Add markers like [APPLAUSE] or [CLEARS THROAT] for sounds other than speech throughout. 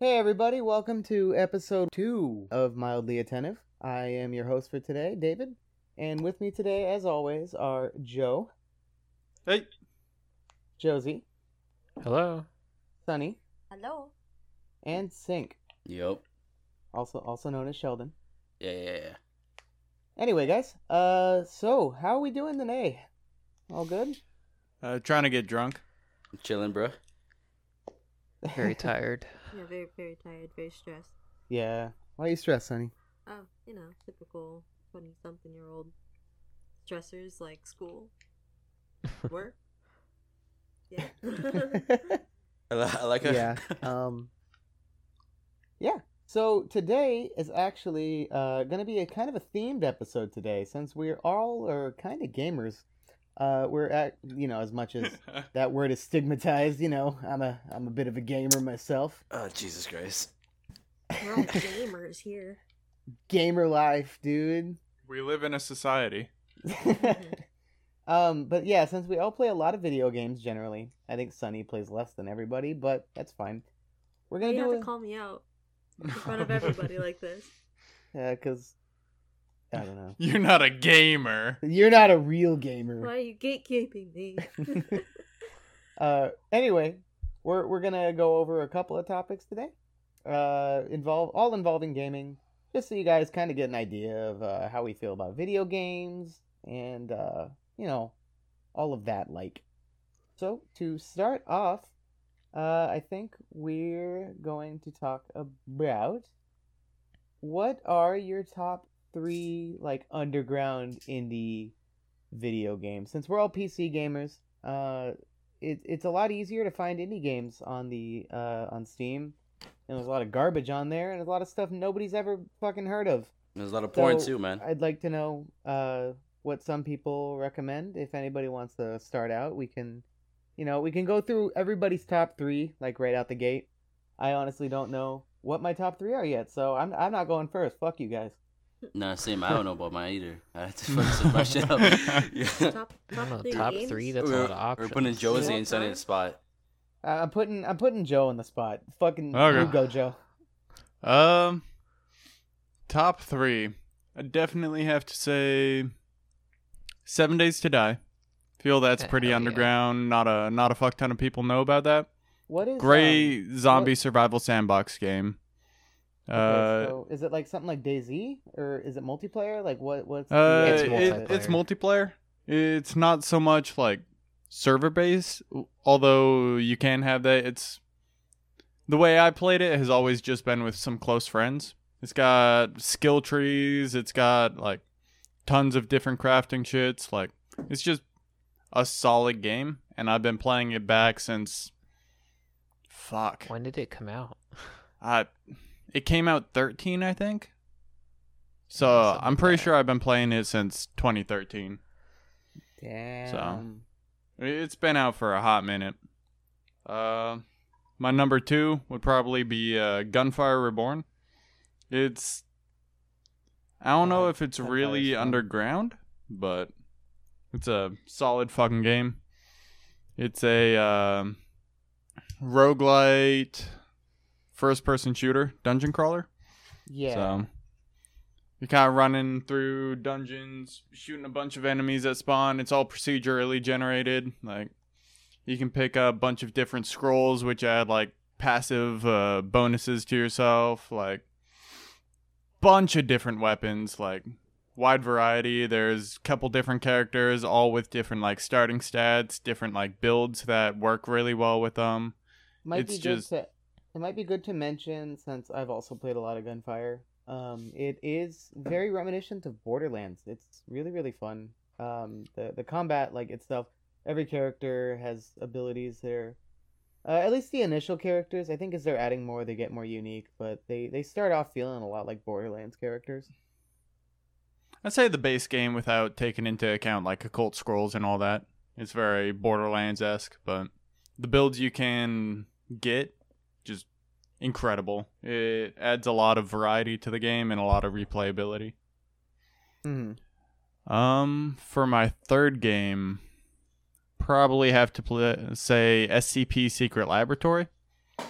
Hey, everybody, welcome to episode two of Mildly Attentive. I am your host for today, David, and with me today, as always, are Joe, Hey. Josie, Hello. Sunny, Hello. and Sink, Yep. also also known as Sheldon. Yeah, yeah, yeah. Anyway, guys, uh, so how are we doing today? All good? Uh, trying to get drunk. I'm chilling, bro. Very tired. [LAUGHS] Yeah, very, very tired, very stressed. yeah. Why are you stressed, honey? Oh, you know, typical 20 something year old stressors like school, [LAUGHS] work. Yeah. [LAUGHS] I, I like it. yeah. [LAUGHS] Um. Yeah. So today is actually uh, going to be a kind of a themed episode today, since we are all are kind of gamers. Uh, we're at you know as much as [LAUGHS] that word is stigmatized. You know, I'm a I'm a bit of a gamer myself. oh, Jesus Christ. We're all gamers here. [LAUGHS] Gamer life, dude. we live in a society. [LAUGHS] um, but yeah, since we all play a lot of video games generally, I think Sunny plays less than everybody, but that's fine. We're gonna you do have a, to call me out in front of everybody like this. yeah, because [LAUGHS] I don't know. [LAUGHS] You're not a gamer. You're not a real gamer. Why are you gatekeeping me? [LAUGHS] uh, anyway, we're we're gonna go over a couple of topics today. Uh, involve all involving gaming, just so you guys kind of get an idea of uh, how we feel about video games and uh, you know, all of that. Like, so to start off, uh, I think we're going to talk about what are your top three like underground indie video games. Since we're all PC gamers, uh, it, it's a lot easier to find indie games on the uh, on Steam. And there's a lot of garbage on there, and a lot of stuff nobody's ever fucking heard of. There's a lot of porn So, too, man. I'd like to know uh, what some people recommend. If anybody wants to start out, we can, you know, we can go through everybody's top three, like right out the gate. I honestly don't know what my top three are yet, so I'm I'm not going first. Fuck you guys. Nah, same. I don't know about mine either. I have to fucking set my shit up. [LAUGHS] yeah. top, I top, don't know. three Top three. That's a We're, lot of options. we're putting Josie Yeah. and Sunny in the spot. Uh, I'm putting I'm putting Joe in the spot. Fucking Okay. you go, Joe. Um, top three. I definitely have to say, Seven Days to Die. Feel that's Hell pretty yeah. underground. Not a not a fuck ton of people know about that. What is Great um, zombie what- survival sandbox game. Okay, Uh, so is it like something like DayZ or is it multiplayer? Like what? What's Uh, It's actual it- it's multiplayer. It's not so much like server based, although you can have that. It's the way I played it has always just been with some close friends. It's got skill trees. It's got like tons of different crafting shits. Like it's just a solid game, and I've been playing it back since. Fuck. When did it come out? Uh, it came out 13, I think. So Something I'm pretty sure I've been playing it since 2013. Damn. So it's been out for a hot minute. Uh, my number two would probably be uh, Gunfire Reborn. It's I don't know Uh, if it's really underground, but it's a solid fucking game. It's a um, roguelite first-person shooter dungeon crawler. Yeah. So you're kind of running through dungeons, shooting a bunch of enemies that spawn. It's all procedurally generated. Like you can pick a bunch of different scrolls, which add like passive uh, bonuses to yourself. Like bunch of different weapons. Like wide variety. There's a couple different characters, all with different like starting stats, different like builds that work really well with them. might it's be good just- to it might be good to mention since I've also played a lot of Gunfire. Um, it is very reminiscent of Borderlands. It's really really fun. Um, the the combat like itself, every character has abilities that are. Uh, at least the initial characters, I think, as they're adding more, they get more unique. But they they start off feeling a lot like Borderlands characters. I'd say the base game without taking into account like occult scrolls and all that. It's very Borderlands esque, but the builds you can get just incredible. It adds a lot of variety to the game and a lot of replayability. Mm-hmm. Um, for my third game, probably have to play, say SCP Secret Laboratory.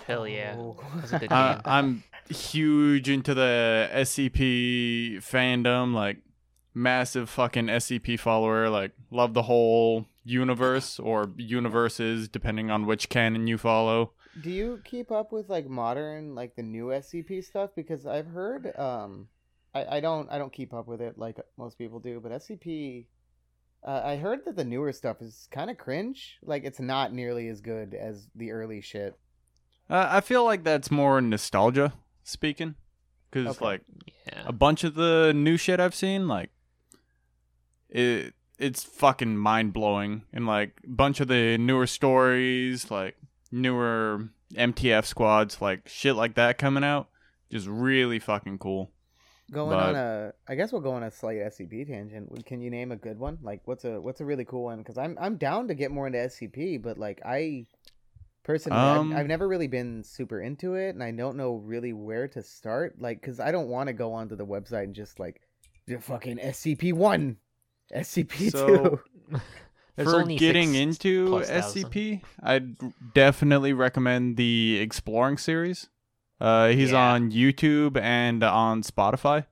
Hell yeah. Oh. That's a good [LAUGHS] I. I'm huge into the SCP fandom, like massive fucking SCP follower. Like love the whole universe or universes, depending on which canon you follow. Do you keep up with like modern, like the new SCP stuff? Because I've heard, um, I, I don't, I don't keep up with it like most people do, but SCP, uh, I heard that the newer stuff is kind of cringe. Like it's not nearly as good as the early shit. Uh, I feel like that's more nostalgia speaking, because Okay. like yeah. a bunch of the new shit I've seen, like it it's fucking mind blowing, and like a bunch of the newer stories, like newer MTF squads, like shit like that coming out, just really fucking cool. Going But- on a, I guess we'll go on a slight SCP tangent. Can you name a good one? Like, what's a what's a really cool one? Because I'm I'm down to get more into SCP, but like I personally, Um, I've, I've never really been super into it, and I don't know really where to start. Like, because I don't want to go onto the website and just like the fucking SCP one, SCP So- two. [LAUGHS] There's For getting into. SCP, I'd definitely recommend the Exploring series. Uh, he's Yeah. on YouTube and on Spotify.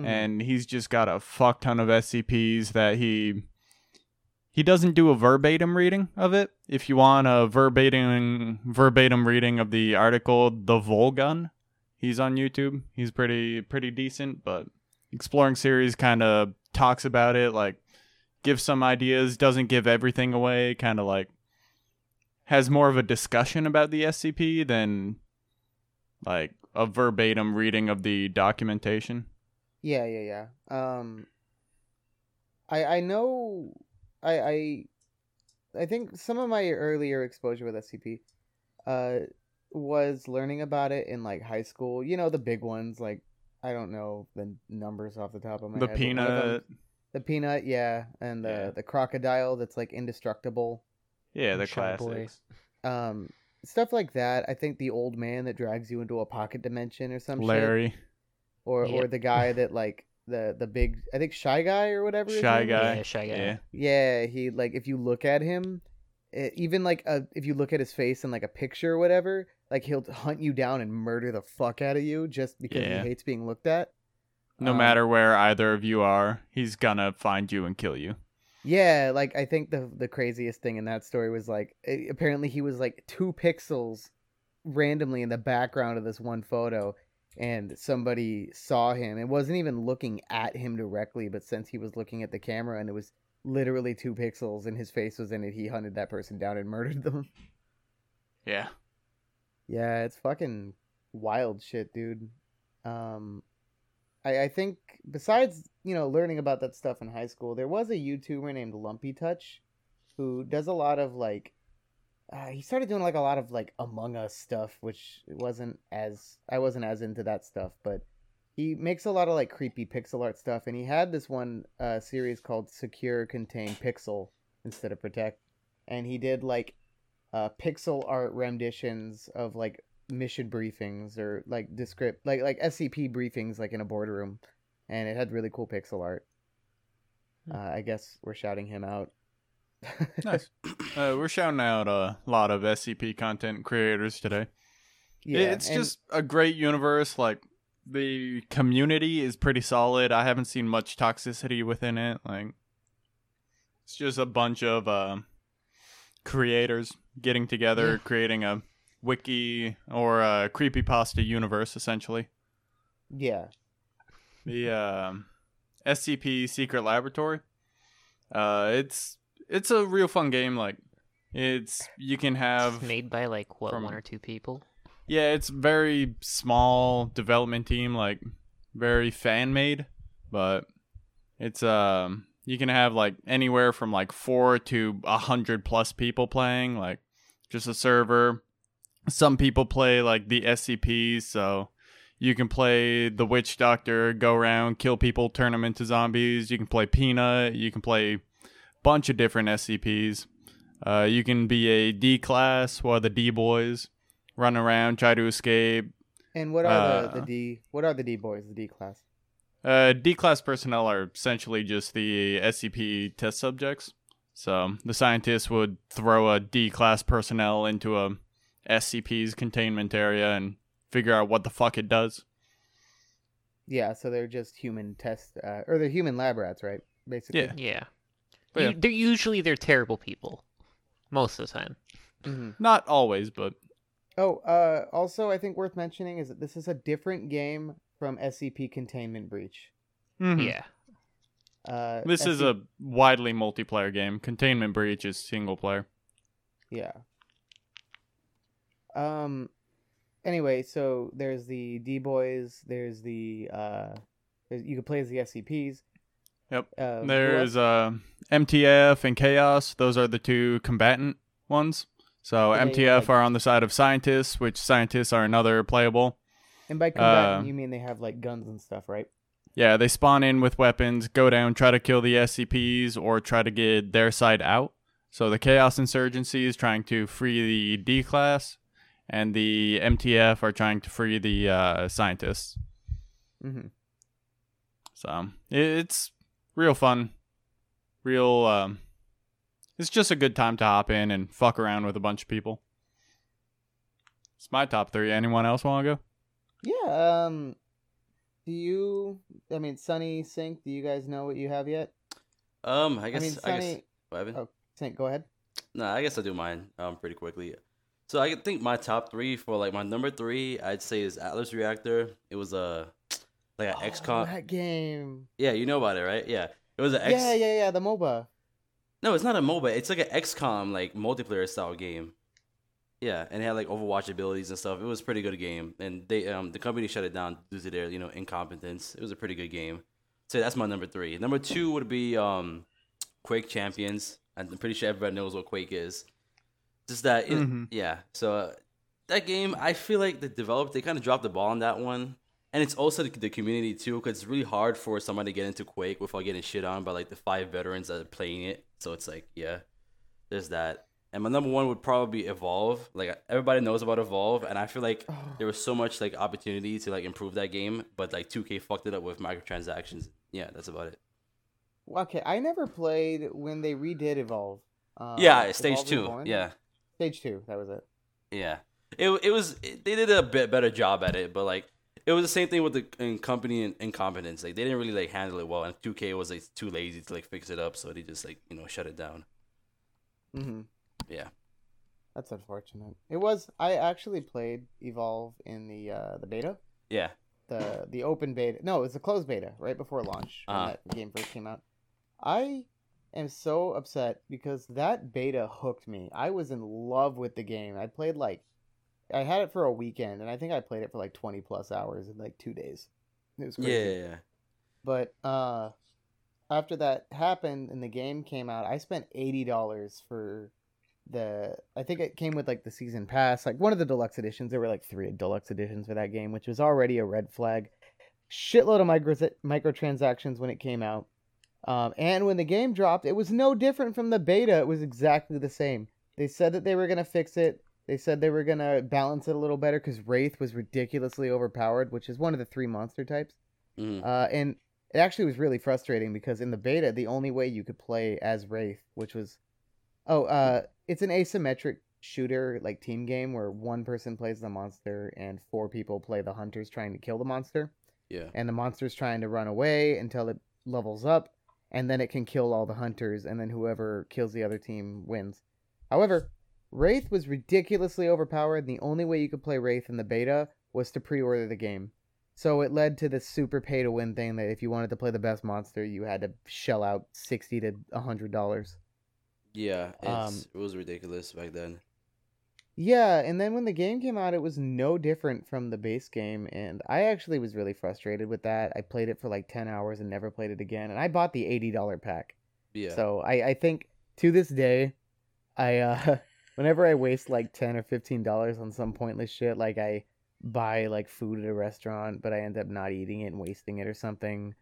Mhm. and he's just got a fuck ton of SCPs that he he doesn't do a verbatim reading of it. If you want a verbatim verbatim reading of the article, the Volgun, he's on YouTube. He's pretty pretty decent, but exploring series kind of talks about it, like gives some ideas, doesn't give everything away, kind of like has more of a discussion about the SCP than like a verbatim reading of the documentation. Yeah, yeah, yeah. Um, I I know I I I think some of my earlier exposure with SCP, uh, was learning about it in like high school. You know the big ones like I don't know the numbers off the top of my the head. but one of them- peanut, the peanut, yeah, and the Yeah. the crocodile that's like indestructible. yeah, the Shy Boy. classics. Um, stuff like that. I think the old man that drags you into a pocket dimension or some shit. Larry, or or the guy that like the the big I think shy guy or whatever. Shy. Guy. Yeah, shy guy. yeah, Yeah, he like if you look at him, eh, even like uh if you look at his face in like a picture or whatever, like he'll hunt you down and murder the fuck out of you just because Yeah. he hates being looked at. No Um, matter where either of you are, he's gonna find you and kill you. Yeah, like I think the the craziest thing in that story was like eh, apparently he was like two pixels randomly in the background of this one photo and somebody saw him. And wasn't even looking at him directly but since he was looking at the camera and it was literally two pixels and his face was in it he hunted that person down and [LAUGHS] murdered them. Yeah, yeah it's fucking wild shit dude. Um i i think besides you know learning about that stuff in high school there was a youtuber named LumpyTouch who does a lot of like uh, he started doing like a lot of like among us stuff which wasn't as i wasn't as into that stuff but he makes a lot of like creepy pixel art stuff and he had this one uh series called secure contain pixel instead of protect and he did like uh pixel art renditions of like mission briefings or like descript like like scp briefings like in a boardroom and it had really cool pixel art uh, i guess we're shouting him out [LAUGHS] nice. Uh, we're shouting out a lot of SCP content creators today. yeah it's and- just a great universe. Like the community is pretty solid. I haven't seen much toxicity within it. Like it's just a bunch of uh, creators getting together, creating a wiki or a creepypasta universe, essentially. yeah The um SCP Secret Laboratory. Uh, it's it's a real fun game. Like it's you can have It's made by like what from- one or two people. Yeah, it's very small development team, like very fan made, but it's um you can have like anywhere from like four to a hundred plus people playing, like just a server. Some people play like the SCPs, so you can play the witch doctor, go around, kill people, turn them into zombies. You can play Peanut. You can play a bunch of different SCPs. Uh, you can be a D class, while the D boys run around, try to escape. and what are the, Uh, the d what are the d boys the d class Uh, D class personnel are essentially just the SCP test subjects. So the scientists would throw a D class personnel into a SCP's containment area and figure out what the fuck it does. Yeah, so they're just human test, uh, or they're human lab rats, right? Basically. Yeah. Yeah. Yeah. You- they're usually they're terrible people. Most of the time. hmm Not always, but Oh, uh, also, I think worth mentioning is that this is a different game from SCP Containment Breach. Mhm. Yeah. Uh, This is a widely multiplayer game. Containment Breach is single player. Yeah. Um. Anyway, so there's the D boys. There's the uh, there's, you can play as the SCPs. Yep. Uh, There's uh, MTF and Chaos. Those are the two combatant ones. So they, MTF are on the side of scientists, which scientists are another playable. and by combatant uh, you mean they have like guns and stuff, right? Yeah, they spawn in with weapons, go down, try to kill the SCPs, or try to get their side out. So the Chaos Insurgency is trying to free the D class, and the MTF are trying to free the uh, scientists. Mm-hmm. So it's real fun. Real, um, it's just a good time to hop in and fuck around with a bunch of people. It's my top three. Anyone else want to go? Yeah. Um. Do you? I mean, Sunny Sink. Do you guys know what you have yet? Um, I I, guess mean, I, guess Sunny. what happened? Oh, Sync. Go ahead. No, I guess I'll do mine um pretty quickly. So I think my top three for like my number three, I'd say is Atlas Reactor. It was a [TSK] like an Oh, XCOM. that game. Yeah, you know about it, right? Yeah, it was an X. Yeah, yeah, yeah. The MOBA. No, it's not a MOBA. It's like an XCOM like multiplayer style game. Yeah, and it had like Overwatch abilities and stuff. It was a pretty good game, and they um the company shut it down due to their you know incompetence. It was a pretty good game. So that's my number three. Number two would be um Quake Champions. I'm pretty sure everybody knows what Quake is. Just that, it, Mhm. yeah. So uh, that game, I feel like the developed they kind of dropped the ball on that one, and it's also the, the community too, because it's really hard for somebody to get into Quake without getting shit on by like the five veterans that are playing it. So it's like, yeah, there's that. And my number one would probably be Evolve. Like everybody knows about Evolve, and I feel like Oh. [SIGHS] there was so much like opportunity to like improve that game, but like 2K fucked it up with microtransactions. Yeah, that's about it. Okay, I never played when they redid Evolve. Um, yeah, stage Evolve two. Yeah, Stage two. That was it. yeah. It it was it, they did a bit better job at it, but like it was the same thing with the in company in, incompetence. Like they didn't really like handle it well, and 2K was like too lazy to like fix it up, so they just like you know shut it down. Mm-hmm. Yeah. That's unfortunate. It was. I actually played Evolve in the uh, the beta, Yeah. the the open beta. No, it was the closed beta right before launch when Uh-huh. that game first came out. I am so upset because that beta hooked me. I was in love with the game. I played like, I had it for a weekend, and I think I played it for like twenty plus hours in like two days. It was crazy. yeah, yeah. But uh after that happened and the game came out, I spent eighty dollars for the I think it came with like the season pass, like one of the deluxe editions. There were like three deluxe editions for that game, which was already a red flag. Shitload of micro microtransactions when it came out. Um, and when the game dropped, it was no different from the beta. It was exactly the same. They said that they were gonna fix it. They said they were gonna balance it a little better because Wraith was ridiculously overpowered, which is one of the three monster types. Mhm. Uh, and it actually was really frustrating because in the beta, the only way you could play as Wraith, which was, oh, uh, it's an asymmetric shooter like team game where one person plays the monster and four people play the hunters trying to kill the monster, Yeah. and the monster's trying to run away until it levels up, and then it can kill all the hunters, and then whoever kills the other team wins. However, Wraith was ridiculously overpowered, and the only way you could play Wraith in the beta was to pre-order the game. So it led to this super pay to win thing that if you wanted to play the best monster, you had to shell out sixty to hundred dollars. Yeah. It's, Um, it was ridiculous back then. Yeah, and then when the game came out, it was no different from the base game, and I actually was really frustrated with that. I played it for like ten hours and never played it again, and I bought the eighty dollar pack. Yeah. So I, I think to this day, I uh [LAUGHS] whenever I waste like ten or fifteen dollars on some pointless shit, like I buy like food at a restaurant, but I end up not eating it and wasting it or something,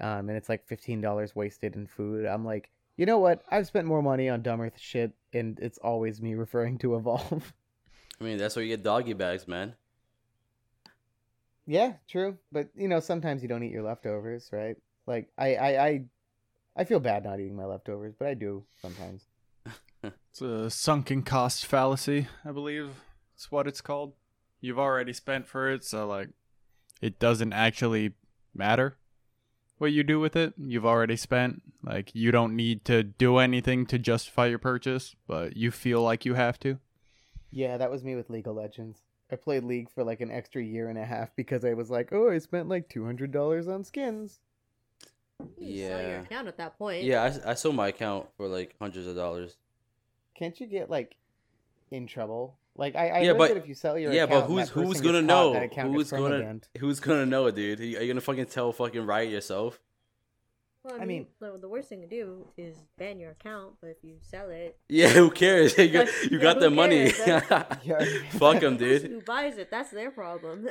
um, and it's like fifteen dollars wasted in food. I'm like, you know what? I've spent more money on dumber shit, and it's always me referring to Evolve. [LAUGHS] I mean, that's where you get doggy bags, man. yeah, true, but you know sometimes you don't eat your leftovers, right? Like I, I, I, I feel bad not eating my leftovers, but I do sometimes. [LAUGHS] It's a sunken cost fallacy, I believe. It's what it's called. You've already spent for it, so like it doesn't actually matter what you do with it. You've already spent. Like you don't need to do anything to justify your purchase, but you feel like you have to. Yeah, that was me with League of Legends. I played League for like an extra year and a half because I was like, oh, I spent like two hundred dollars on skins. You sell your Yeah. account at that point. Yeah, I, I sold my account for like hundreds of dollars. Can't you get like in trouble? Like I, I Yeah, heard but- that if you sell your yeah, account, but who's who's gonna know? Who's gonna permabanned. who's gonna know, dude? Are you gonna fucking tell fucking Riot yourself? Well, I I mean, mean- the, the worst thing to do is ban your account, but if you sell it, [LAUGHS] Yeah, who cares? [LAUGHS] you got, [LAUGHS] you yeah, got who the money. Fuck them, dude. who buys it, that's their problem.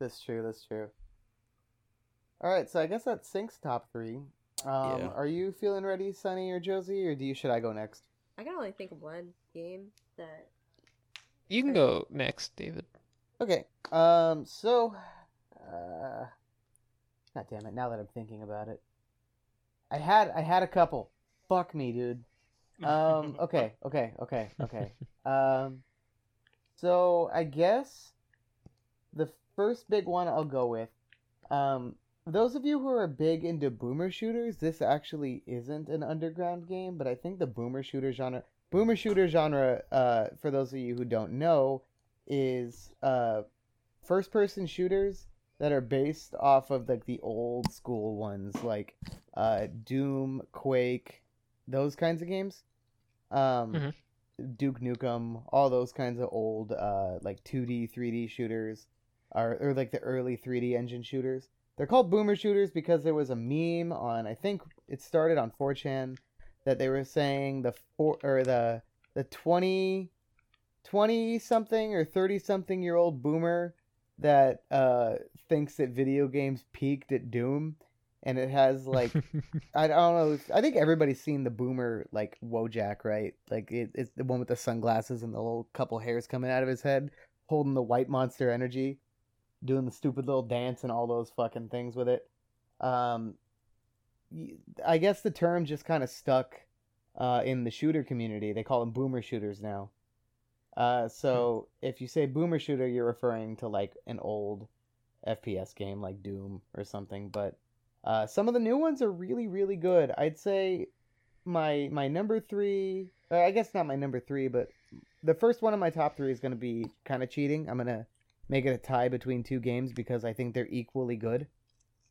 That's true. That's true. All right, so I guess that sinks top three. Um, Yeah. Are you feeling ready, Sunny or Josie, or do you should I go next? I can only think of one game that You can go next, David. Okay. Um. So, uh, God damn it! Now that I'm thinking about it, I had I had a couple. Fuck me, dude. Um. [LAUGHS] Okay. Okay. Okay. Okay. um. So I guess the first big one I'll go with. Um. Those of you who are big into boomer shooters, this actually isn't an underground game, but I think the boomer shooter genre, boomer shooter genre, uh, for those of you who don't know, is uh first person shooters that are based off of like the old school ones like uh Doom, Quake, those kinds of games. Um Mhm. Duke Nukem, all those kinds of old uh like 2D, 3D shooters are or like the early 3D engine shooters. They're called boomer shooters because there was a meme on I think it started on 4chan that they were saying the four or the the 20 20 something or 30 something year old boomer that uh thinks that video games peaked at Doom and it has like [LAUGHS] I don't know I think everybody's seen the boomer like Wojak right? Like it, it's the one with the sunglasses and the little couple hairs coming out of his head holding the white monster energy doing the stupid little dance and all those fucking things with it. Um I guess the term just kind of stuck uh, in the shooter community. They call them boomer shooters now. Uh, so if you say boomer shooter, you're referring to like an old FPS game like Doom or something. But uh, some of the new ones are really, really good. I'd say my my number three. Uh, I guess not my number three, but the first one of my top three is going to be kind of cheating. I'm gonna make it a tie between two games because I think they're equally good.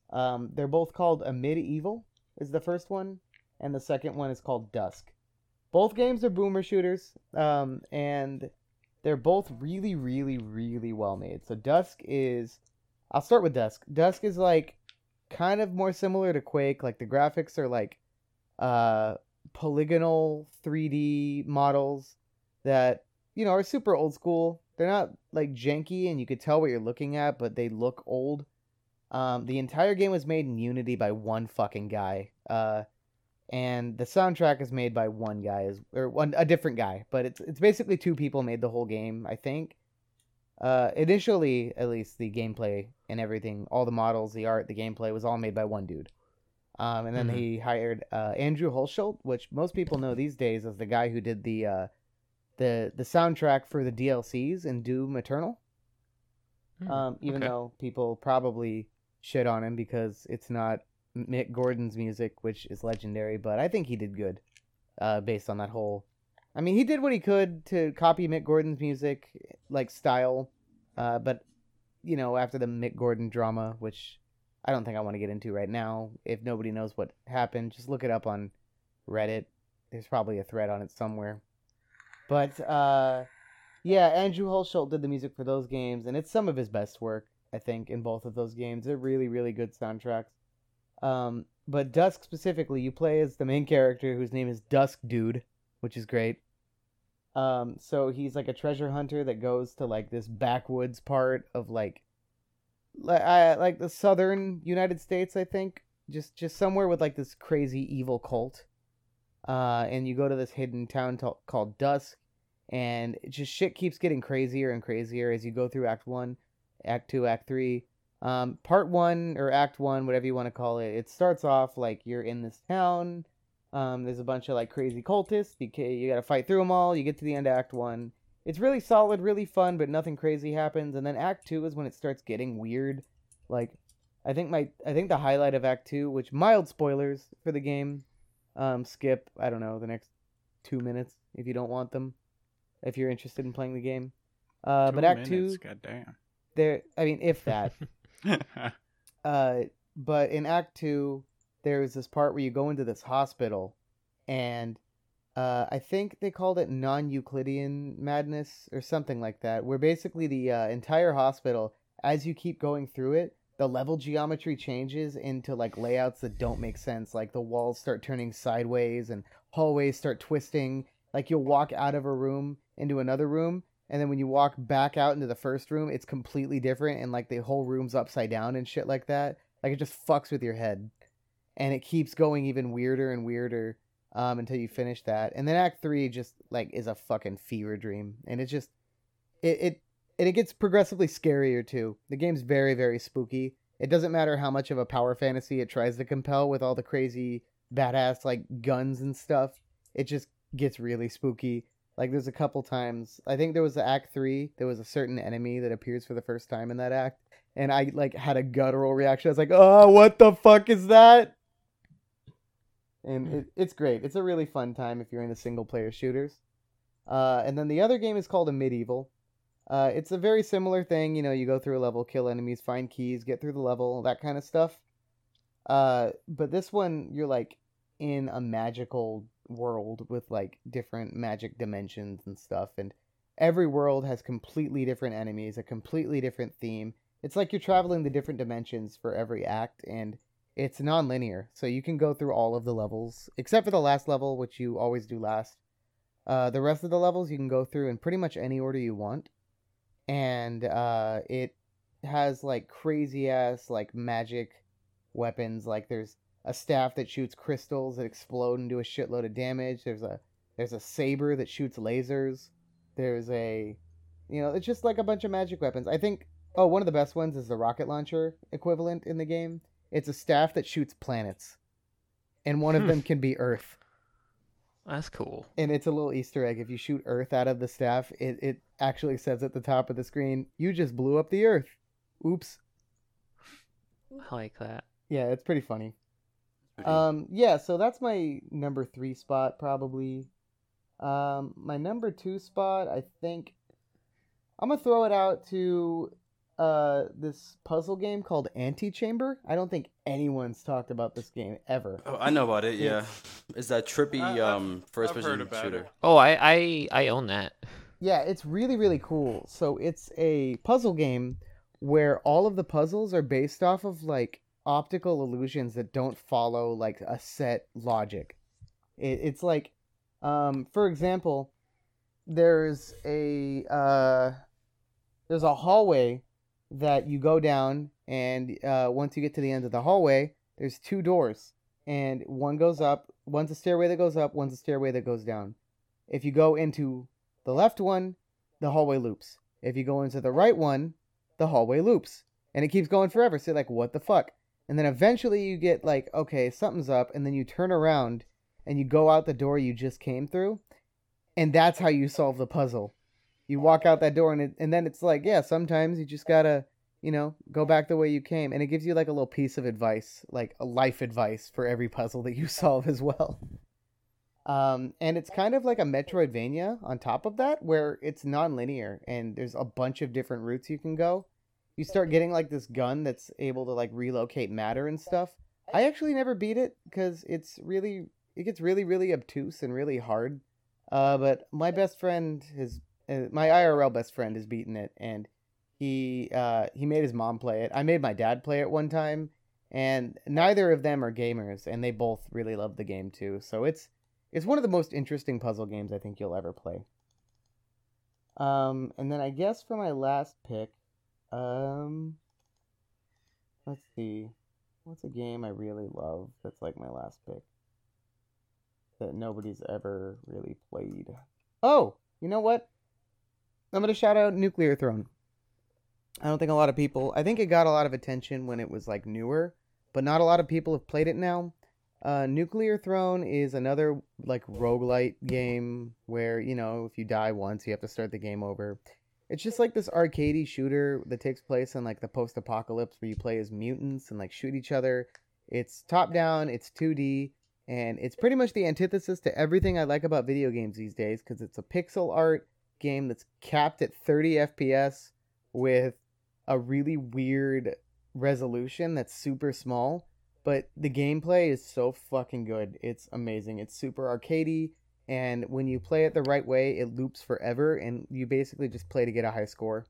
Um, they're both called Amid Evil is the first one, and the second one is called Dusk. Both games are boomer shooters, um, and they're both really, really, really well made. So Dusk is, I'll start with Dusk. Dusk is like kind of more similar to Quake. Like the graphics are like uh, polygonal 3D models that you know are super old school. They're not like janky, and you could tell what you're looking at, but they look old. Um, the entire game was made in Unity by one fucking guy. Uh, and the soundtrack is made by one guy, is or one a different guy, but it's it's basically two people made the whole game. I think. Uh, initially, at least the gameplay and everything, all the models, the art, the gameplay was all made by one dude. Um, and then Mhm. he hired uh, Andrew Hulshult, which most people know these days as the guy who did the uh, the the soundtrack for the DLCs in Doom Eternal. Hmm, Um, even okay. though people probably shit on him because it's not Mick Gordon's music, which is legendary, but I think he did good, uh, based on that whole. I mean, he did what he could to copy Mick Gordon's music, like style, uh, but you know, after the Mick Gordon drama, which I don't think I want to get into right now. If nobody knows what happened, just look it up on Reddit. There's probably a thread on it somewhere. But uh, yeah, Andrew Hulshult did the music for those games, and it's some of his best work, I think, in both of those games. They're really, really good soundtracks. Um, but Dusk specifically, you play as the main character whose name is Dusk Dude, which is great. Um, so he's like a treasure hunter that goes to like this backwoods part of like, li- uh, like the southern United States, I think, just just somewhere with like this crazy evil cult. Uh, and you go to this hidden town t- called Dusk, and just shit keeps getting crazier and crazier as you go through Act One, Act Two, Act Three. Um, part one or Act One, whatever you want to call it, it starts off like you're in this town. Um, there's a bunch of like crazy cultists. You ca- you got to fight through them all. You get to the end of Act One, it's really solid, really fun, but nothing crazy happens. And then Act Two is when it starts getting weird. Like, I think my I think the highlight of Act Two, which mild spoilers for the game, um, skip I don't know the next two minutes if you don't want them, if you're interested in playing the game. Uh, but Act minutes, Two, Goddamn. there I mean if that. [LAUGHS] [LAUGHS] Uh, but in Act Two, there's this part where you go into this hospital, and uh, I think they called it non-Euclidean madness or something like that, where basically the uh, entire hospital, as you keep going through it, the level geometry changes into like layouts that don't make sense. Like the walls start turning sideways and hallways start twisting. Like you'll walk out of a room into another room, and then when you walk back out into the first room, it's completely different, and like the whole room's upside down and shit like that. Like it just fucks with your head, and it keeps going even weirder and weirder um, until you finish that. And then Act Three just like is a fucking fever dream, and it just it it and it gets progressively scarier too. The game's very very spooky. It doesn't matter how much of a power fantasy it tries to compel with all the crazy badass like guns and stuff. It just gets really spooky. Like there's a couple times I think there was the Act Three. There was a certain enemy that appears for the first time in that act, and I like had a guttural reaction. I was like, "Oh, what the fuck is that?" And it, it's great. It's a really fun time if you're into single player shooters. Uh, and then the other game is called Amid Evil. Uh, it's a very similar thing. You know, you go through a level, kill enemies, find keys, get through the level, that kind of stuff. Uh, but this one, you're like in a magical world with like different magic dimensions and stuff, and every world has completely different enemies, a completely different theme. It's like you're traveling the different dimensions for every act, and it's non-linear, so you can go through all of the levels except for the last level, which you always do last. Uh, the rest of the levels you can go through in pretty much any order you want, and uh, it has like crazy ass like magic weapons. Like there's a staff that shoots crystals that explode and do a shitload of damage. There's a there's a saber that shoots lasers. There's a you know it's just like a bunch of magic weapons. I think oh one of the best ones is the rocket launcher equivalent in the game. It's a staff that shoots planets, and one of Hmm. them can be Earth. That's cool. and it's a little Easter egg. If you shoot Earth out of the staff, it, it actually says at the top of the screen, "You just blew up the Earth." Oops. I like that. Yeah, it's pretty funny. Pretty- Um, yeah, so that's my number three spot probably. Um, my number two spot, I think, I'm gonna throw it out to uh this puzzle game called Antichamber. I don't think anyone's talked about this game ever. oh, I know about it. Yeah, it's- it's that trippy I- I've- um first I've person about shooter. it. Oh, I I I own that. Yeah, it's really really cool. So it's a puzzle game where all of the puzzles are based off of like optical illusions that don't follow like a set logic. It, it's like, um, for example, there's a uh, there's a hallway that you go down, and uh, once you get to the end of the hallway, there's two doors, and one goes up. One's a stairway that goes up. One's a stairway that goes down. If you go into the left one, the hallway loops. If you go into the right one, the hallway loops. And it keeps going forever. So like, what the fuck? And then eventually you get like, okay, something's up, and then you turn around and you go out the door you just came through, and that's how you solve the puzzle. You walk out that door, and it, and then it's like, yeah, sometimes you just gotta, you know, go back the way you came, and it gives you like a little piece of advice, like a life advice for every puzzle that you [LAUGHS] solve as well. Um, and it's kind of like a Metroidvania on top of that, where it's non-linear and there's a bunch of different routes you can go. You start getting like this gun that's able to like relocate matter and stuff. I actually never beat it because it's really it gets really really obtuse and really hard. Uh, but my best friend has uh, my IRL best friend has beaten it, and he uh he made his mom play it. I made my dad play it one time, and neither of them are gamers, and they both really love the game too. So it's it's one of the most interesting puzzle games I think you'll ever play. Um, and then I guess for my last pick, um, let's see, what's a game I really love that's like my last pick that nobody's ever really played. Oh, you know what? I'm gonna shout out Nuclear Throne. I don't think a lot of people. I think it got a lot of attention when it was like newer, but not a lot of people have played it now. Uh, Nuclear Throne is another like roguelite game where you know if you die once you have to start the game over. It's just like this arcadey shooter that takes place in like the post-apocalypse where you play as mutants and like shoot each other. It's top down, it's 2D, and it's pretty much the antithesis to everything I like about video games these days because it's a pixel art game that's capped at 30 FPS with a really weird resolution that's super small, but the gameplay is so fucking good. It's amazing. It's super arcadey, and when you play it the right way, it loops forever, and you basically just play to get a high score.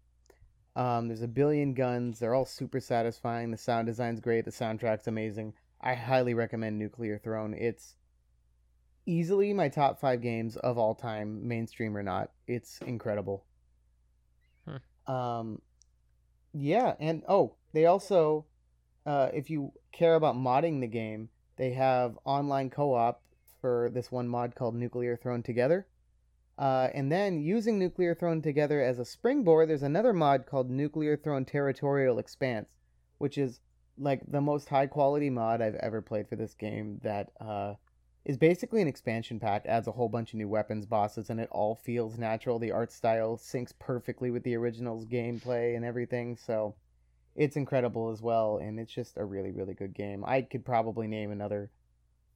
Um, there's a billion guns. They're all super satisfying. The sound design's great. The soundtrack's amazing. I highly recommend Nuclear Throne. It's easily my top five games of all time, mainstream or not. It's incredible. Um, yeah, and oh, they also, uh, if you care about modding the game, they have online co-op for this one mod called Nuclear Throne Together. Uh, and then using Nuclear Throne Together as a springboard, there's another mod called Nuclear Throne Territorial Expanse, which is like the most high quality mod I've ever played for this game. That uh, is basically an expansion pack, adds a whole bunch of new weapons, bosses, and it all feels natural. The art style syncs perfectly with the original's gameplay and everything, so it's incredible as well. And it's just a really, really good game. I could probably name another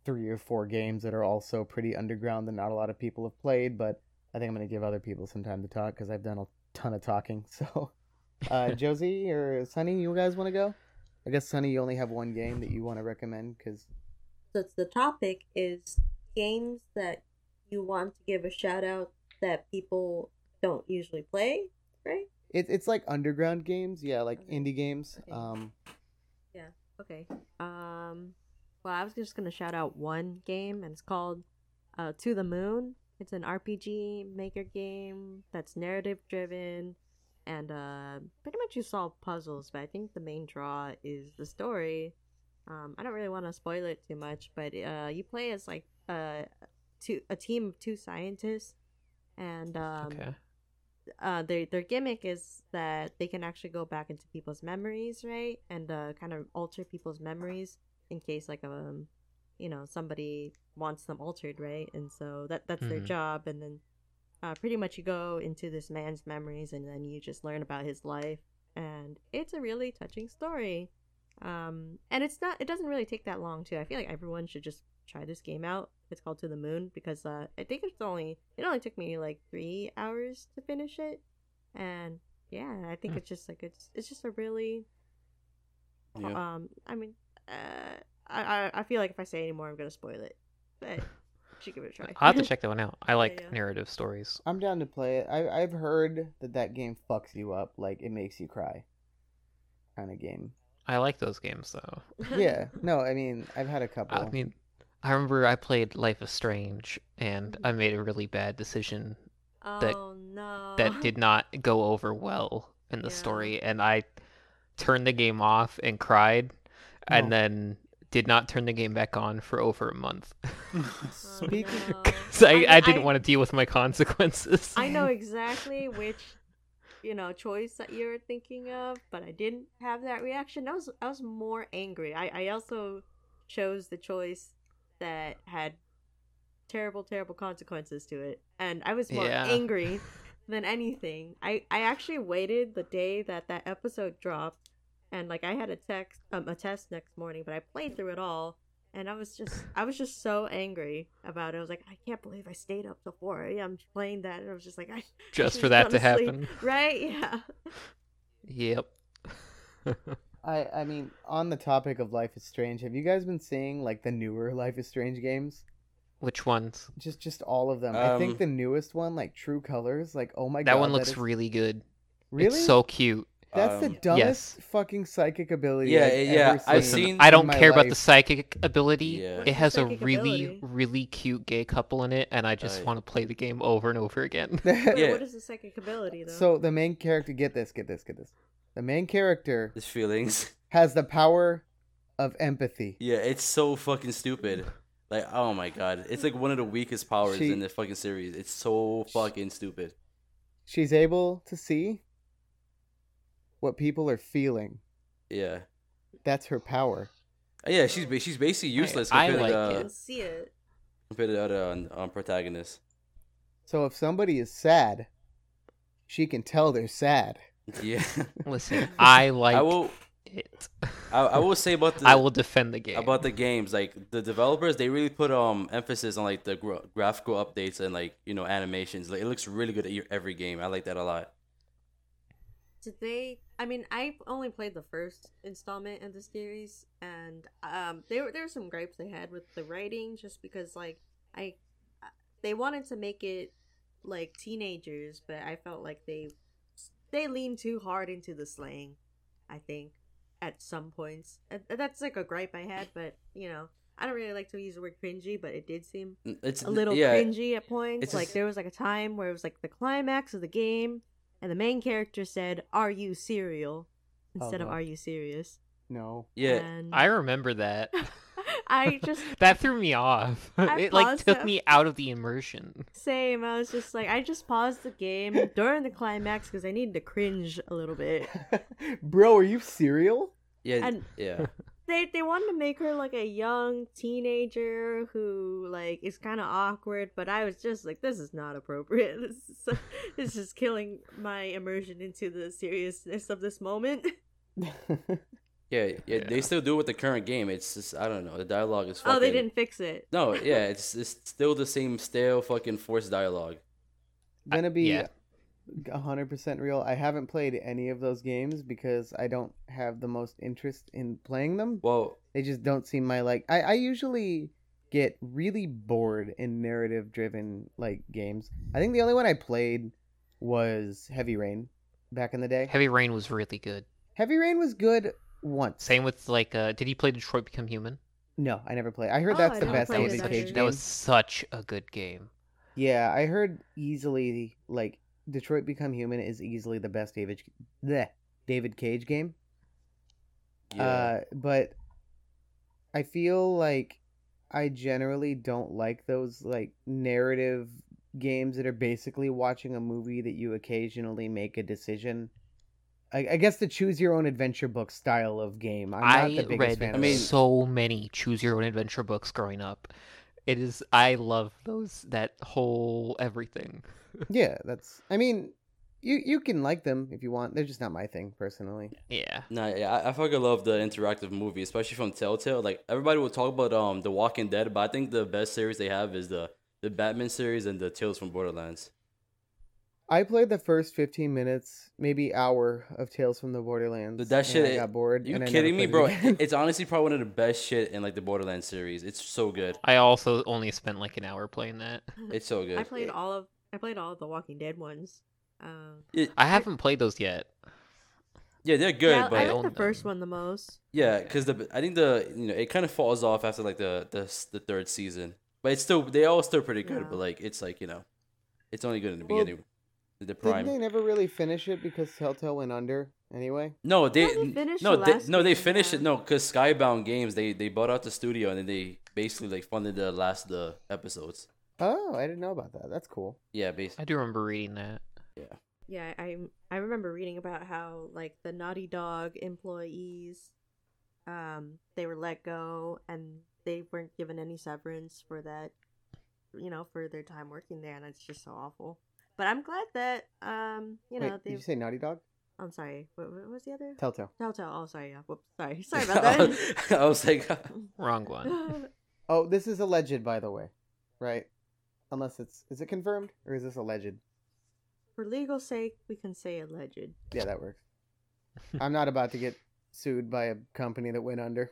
three or four games that are also pretty underground that not a lot of people have played, but I think I'm going to give other people some time to talk because I've done a ton of talking. [LAUGHS] So, uh, [LAUGHS] Josie or Sunny, you guys want to go? I guess Sunny, you only have one game that you want to recommend because So it's the topic is games that you want to give a shout out that people don't usually play, right? it, it's like underground games, yeah, like Okay. indie games. Okay. Um, yeah. Okay. Um well, I was just going to shout out one game and it's called uh To the Moon. It's an RPG maker game that's narrative driven and uh pretty much you solve puzzles, but I think the main draw is the story. Um I don't really want to spoil it too much, but uh you play as like uh two a team of two scientists and um okay. uh their their gimmick is that they can actually go back into people's memories, right? And uh kind of alter people's memories in case like um you know somebody wants them altered, right? And so that that's their Mhm. job and then uh pretty much you go into this man's memories and then you just learn about his life and it's a really touching story. Um and it's not it doesn't really take that long too. I feel like everyone should just try this game out. It's called To the Moon because uh I think it's only it only took me like 3 hours to finish it. And yeah, I think Hmm. it's just like it's it's just a really Yeah. um I mean uh I I, I feel like if I say any more I'm going to spoil it. But [LAUGHS] should give it a try. I'll have to [LAUGHS] check that one out. I like yeah. narrative stories. I'm down to play it. I, I've heard that that game fucks you up, like it makes you cry, kind of game. I like those games though. [LAUGHS] Yeah, no, I mean I've had a couple. I mean, I remember I played Life is Strange and I made a really bad decision that- oh no. that did not go over well in the Yeah. story, and I turned the game off and cried, and No. then did not turn the game back on for over a month. [LAUGHS] Oh, Speaking- no. [LAUGHS] 'Cause I, I- I, didn't I- want to deal with my consequences. I know exactly which you know choice that you're thinking of, but I didn't have that reaction. I was I was more angry. I I also chose the choice that had terrible terrible consequences to it, and I was more Yeah. angry than anything. I I actually waited the day that that episode dropped, and like I had a text um a test next morning, but I played through it all. And I was just, I was just so angry about it. I was like, I can't believe I stayed up till 4 a.m. playing that. And I was just like, I, [LAUGHS] Just should've [LAUGHS] for that to sleep. happen. [LAUGHS] Right? Yeah. Yep. I I mean, on the topic of Life is Strange, have you guys been seeing like the newer Life is Strange games? Which ones? Just just all of them. I think Um, the newest one, like True Colors, like oh my god, that one looks is- really good. really It's so cute. That's the Um, dumbest Yes. fucking psychic ability. Yeah, I've yeah, ever I've seen seen- I don't my care about the psychic ability. Yeah. It has a really, ability? really cute gay couple in it, and I just Uh, want to play the game over and over again. [LAUGHS] Wait, Yeah. What is the psychic ability though? so the main character, get this, get this, get this. The main character His feelings. [LAUGHS] has the power of empathy. Yeah, it's so fucking stupid. Like, oh my god, it's like one of the weakest powers She- in the fucking series. It's so fucking stupid. She's able to see what people are feeling. Yeah, That's her power. Yeah, she's she's basically useless I compared like to it. uh, Let's see it. compared to the other um, um, protagonists. So if somebody is sad, she can tell they're sad. Yeah, [LAUGHS] Listen, [LAUGHS] I like I will it. I, I will say about [LAUGHS] the I will defend the game. about the games like the developers they really put um emphasis on like the gra- graphical updates and like you know animations like it looks really good at your- every game i like that a lot Did they? I mean, I only played the first installment in the series, and um, there were there were some gripes they had with the writing, just because like I, they wanted to make it like teenagers, but I felt like they they leaned too hard into the slang. I think at some points, that's like a gripe I had, but you know. I don't really like to use the word cringy, but it did seem it's a little yeah cringy at points. it's like just- there was like a time where it was like the climax of the game, and the main character said, "Are you cereal?" instead of God. "Are you serious?" No. yeah And I remember that. [LAUGHS] I just [LAUGHS] that threw me off. I [LAUGHS] it like took it. me out of the immersion. same. I was just like, I just paused the game during the climax because I needed to cringe a little bit. Bro, are you cereal? yeah And- yeah They they wanted to make her like a young teenager who like is kind of awkward, but I was just like, this is not appropriate. [LAUGHS] This is [LAUGHS] this is killing my immersion into the seriousness of this moment. yeah [LAUGHS] yeah Yeah. they still do it with the current game it's just i don't know the dialogue is fucking Oh, they didn't fix it. no yeah it's it's still the same stale fucking forced dialogue Gonna be yeah. A hundred percent real. I haven't played any of those games because I don't have the most interest in playing them. well They just don't seem my like. I, I usually get really bored in narrative driven like games. I think the only one I played was Heavy Rain back in the day. Heavy Rain was really good. Heavy Rain was good once. Same with like, uh, did you play Detroit Become Human? No, I never played. I heard Oh, that's I the best that was David Cage either. that was such a good game. Yeah, I heard easily like Detroit Become Human is easily the best David bleh, David Cage game. yeah Uh, but I feel like I generally don't like those like narrative games that are basically watching a movie that you occasionally make a decision. I, I guess the choose your own adventure book style of game. I'm not I the biggest read fan. I mean- so many choose your own adventure books growing up. It is I love those that whole everything. [LAUGHS] yeah, that's. I mean, you you can like them if you want. They're just not my thing personally. Yeah. Nah, yeah, I, I fucking love the interactive movie, especially from Telltale. Like everybody will talk about um The Walking Dead, but I think the best series they have is the the Batman series and the Tales from Borderlands. I played the first 15 minutes, maybe hour of Tales from the Borderlands. But that and shit- I got bored. You and kidding me, played it bro? [LAUGHS] It's honestly probably one of the best shit in like the Borderlands series. It's so good. I also only spent like an hour playing that. [LAUGHS] It's so good. I played all of I played all of the Walking Dead ones. Um, It- I haven't played those yet. yeah, they're good, yeah, I but own like the them. first one the most. yeah, because the I think the you know it kind of falls off after like the the the third season, but it's still they all still pretty good. Yeah. But like it's like you know, it's only good in the Well, beginning, the Didn't they never really finish it because Telltale went under anyway? No, they, they finished no the they, no they finished it no because Skybound Games they they bought out the studio and then they basically like funded the last the episodes. Oh, I didn't know about that. That's cool. Yeah, basically. I do remember reading that. Yeah. Yeah, I I remember reading about how like the Naughty Dog employees, um, they were let go and they weren't given any severance for that, you know, for their time working there, and it's just so awful. But I'm glad that um, you know, Wait, they. did you say Naughty Dog? I'm sorry. What, what was the other? Telltale. Telltale. Oh, sorry. Yeah. Whoops. Sorry. [LAUGHS] Sorry [LAUGHS] about that. I was like, [LAUGHS] Wrong one. Oh, this is alleged, by the way, right? Unless it's is it confirmed or is this alleged? For legal sake, we can say alleged. Yeah, that works. I'm not about to get sued by a company that went under.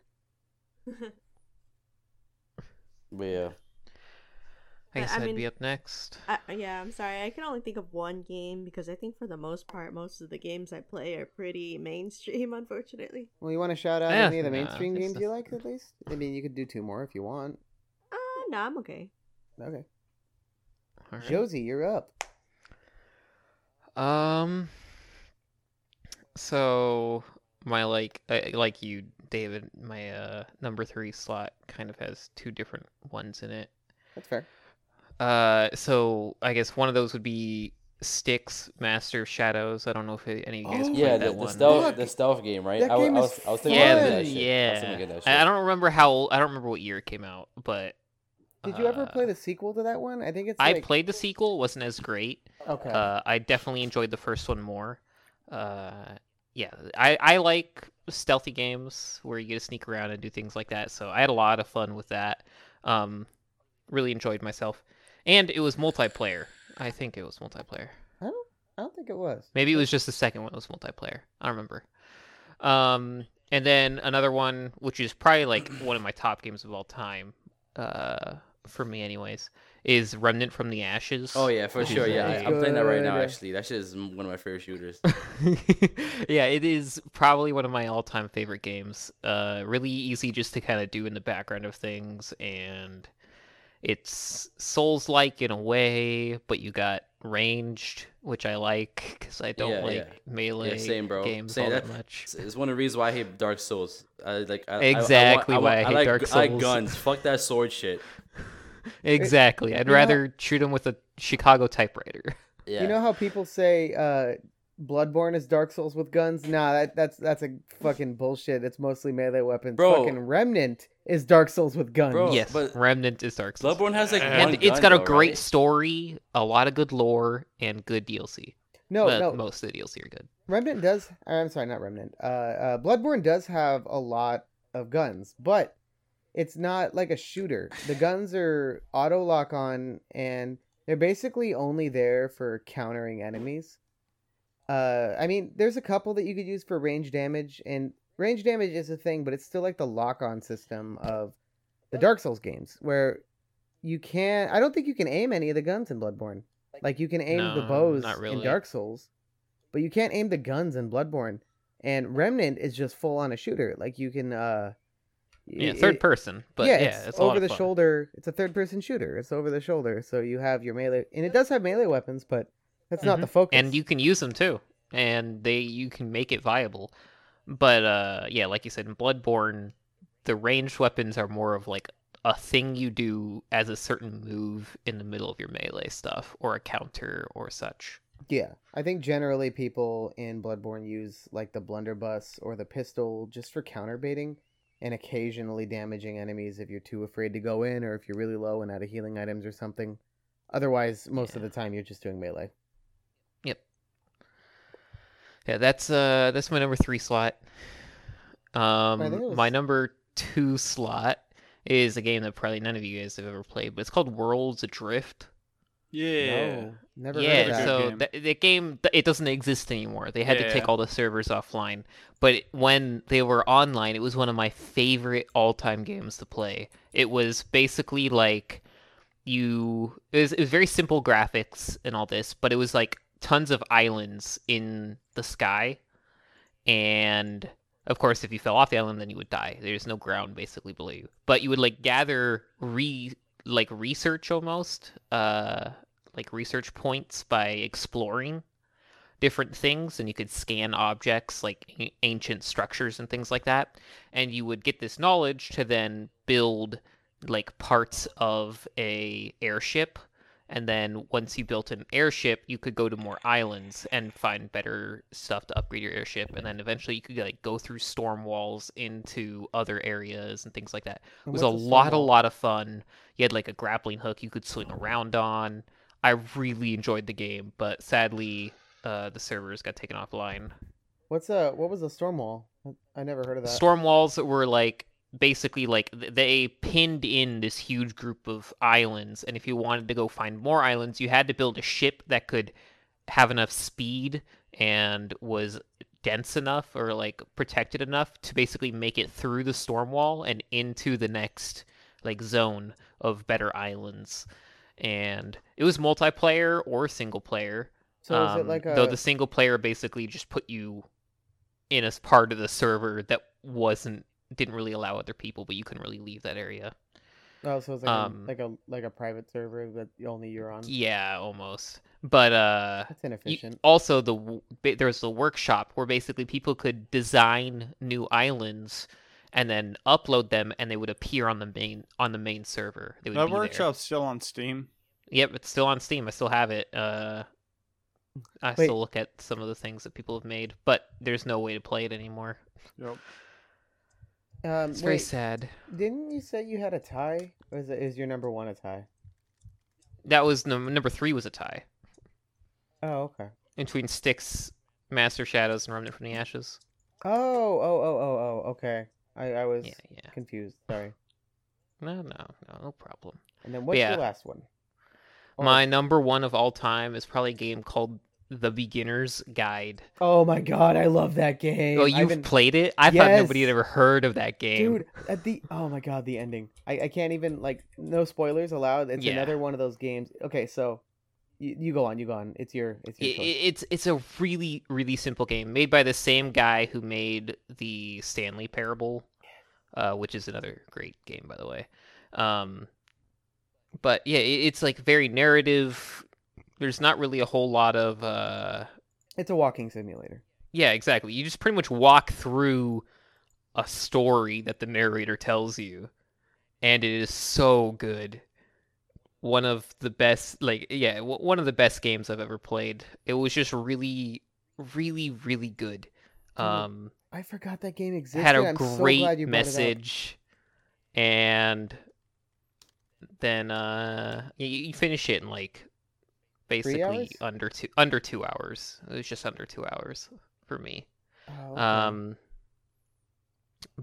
but yeah. I I- guess I I would mean- be up next. I, yeah, I'm sorry. I can only think of one game because I think for the most part, most of the games I play are pretty mainstream. [LAUGHS] Unfortunately. Well, you want to shout out Yeah, any of the mainstream it's games you like at least? I mean, you could do two more if you want. Uh, no, I'm okay. Okay, Alright. Josie, you're up. Um. So my like uh, like you, David. My uh number three slot kind of has two different ones in it. That's fair. Uh, so I guess one of those would be Styx Master of Shadows. I don't know if any of you guys Oh, played Yeah, that the, the one. stealth Fuck. the stealth game, right? That I, game I is was I was thinking yeah, about that shit. Yeah. thinking about that I, I don't remember how old, I don't remember what year it came out, but Did you ever uh, play the sequel to that one? I think it's. I played the sequel. wasn't as great. Okay. Uh, I definitely enjoyed the first one more. Uh, yeah, I, I like stealthy games where you get to sneak around and do things like that. So I had a lot of fun with that. Um, really enjoyed myself, and it was multiplayer. I think it was multiplayer. I don't. I don't think it was. Maybe it was just the second one was multiplayer. I don't remember. Um, and then another one, which is probably like [CLEARS THROAT] one of my top games of all time, uh, for me anyways, is Remnant from the Ashes. Oh yeah, for sure. Yeah, I, am playing that right now. Actually, that shit is one of my favorite shooters. [LAUGHS] yeah, it is probably one of my all-time favorite games. Uh, really easy just to kind of do in the background of things, and it's Souls-like in a way, but you got ranged, which I like because I don't Yeah, like yeah. melee same, bro. games Same. all that That- much. It's, it's one of the reasons why I hate Dark Souls. I like I, I- Exactly I, want- why I want- hate like, Dark I like guns. Fuck that sword shit. [LAUGHS] Exactly. I'd you know- rather shoot him with a Chicago typewriter. Yeah. You know how people say uh, Bloodborne is Dark Souls with guns? Nah, that, that's that's a fucking bullshit. It's mostly melee weapons. Bro. Fucking Remnant is Dark Souls with guns. Bro, yes, but Remnant is Dark Souls. Bloodborne has like and one it's gun, got a though, great right? story, a lot of good lore, and good DLC. no, but no. most of the DLC are good. Remnant does. I'm sorry, not Remnant. Uh, uh, Bloodborne does have a lot of guns, but it's not like a shooter. The guns are auto lock on, and they're basically only there for countering enemies. Uh, I mean, there's a couple that you could use for range damage, and range damage is a thing, but it's still like the lock on system of the Dark Souls games, where you can't. I don't think you can aim any of the guns in Bloodborne. Like you can aim the bows not in. Dark Souls, but you can't aim the guns in Bloodborne. And Remnant is just full on a shooter. Like you can uh Yeah, third it- person, but yeah, it's, it's, over the fun. shoulder. It's a third person shooter. It's over the shoulder. So you have your melee and it does have melee weapons, but that's not Mhm. the focus. and you can use them too, and they you can make it viable. But uh, yeah, like you said, in Bloodborne, the ranged weapons are more of like a thing you do as a certain move in the middle of your melee stuff, or a counter or such. Yeah, I think generally people in Bloodborne use like the blunderbuss or the pistol just for counter baiting and occasionally damaging enemies if you're too afraid to go in or if you're really low and out of healing items or something. Otherwise, most of the time you're just doing melee. Yeah, that's uh that's my number three slot. Um, my number two slot is a game that probably none of you guys have ever played, but it's called Worlds Adrift. Yeah. No, never heard yeah, of that. So game. that that game it doesn't exist anymore. They had to take all the servers offline. But when they were online, it was one of my favorite all-time games to play. It was basically like you it was, it was very simple graphics and all this, but it was like tons of islands in the sky. And of course, if you fell off the island, then you would die. There's no ground basically below you. But you would like gather re like research almost, uh, like research points by exploring different things, and you could scan objects like ancient structures and things like that. And you would get this knowledge to then build like parts of a airship and then once you built an airship you could go to more islands and find better stuff to upgrade your airship. And then eventually you could like go through storm walls into other areas and things like that. It was a lot a lot of fun. You had like a grappling hook you could swing around on. I really enjoyed the game but sadly uh, the servers got taken offline. What's uh what was a storm wall? I never heard of that. storm walls were like basically like they pinned in this huge group of islands and if you wanted to go find more islands you had to build a ship that could have enough speed and was dense enough or like protected enough to basically make it through the storm wall and into the next like zone of better islands. And it was multiplayer or single player. So is it um, like a though the single player basically just put you in a part of the server that wasn't didn't really allow other people, but you couldn't really leave that area. oh so it's like um, a, like a like a private server that only you're on. Yeah, almost. But uh, That's you- inefficient. also the w- ba- there was the workshop where basically people could design new islands and then upload them, and they would appear on the main on the main server. They would That be there. workshop's still on Steam. Yep, it's still on Steam. I still have it. Uh, I Wait. still look at some of the things that people have made, but there's no way to play it anymore. Yep. Um, It's very sad. didn't you say you had a tie? Or is, it, is your number one a tie? That was num- number three was a tie Oh, okay. In between Styx, Master Shadows, and Remnant from the Ashes. Oh, oh, oh, oh, oh. Okay. I, I was Yeah, yeah. confused. Sorry. No, no, no, no problem. And then what's yeah. your last one? Or- My number one of all time is probably a game called The Beginner's Guide. Oh my god, I love that game. Oh, you've been- played it? I thought nobody had ever heard of that game. Dude, at the oh my god, the ending. I, I can't even like no spoilers allowed. It's Yeah. another one of those games. Okay, so you, you go on, you go on. It's your it's your I- choice. It's it's a really really simple game made by the same guy who made the Stanley Parable, uh, which is another great game by the way. Um, but yeah, it, it's like very narrative. There's not really a whole lot of uh, It's a walking simulator. yeah, exactly. You just pretty much walk through a story that the narrator tells you, and it is so good. One of the best, like, yeah, w- one of the best games I've ever played. It was just really, really, really good. Um, I forgot that game existed. had a I'm great glad you brought it up. message, and then uh, you, you finish it in like basically under two under two hours. It was just under two hours for me. Oh, okay. Um,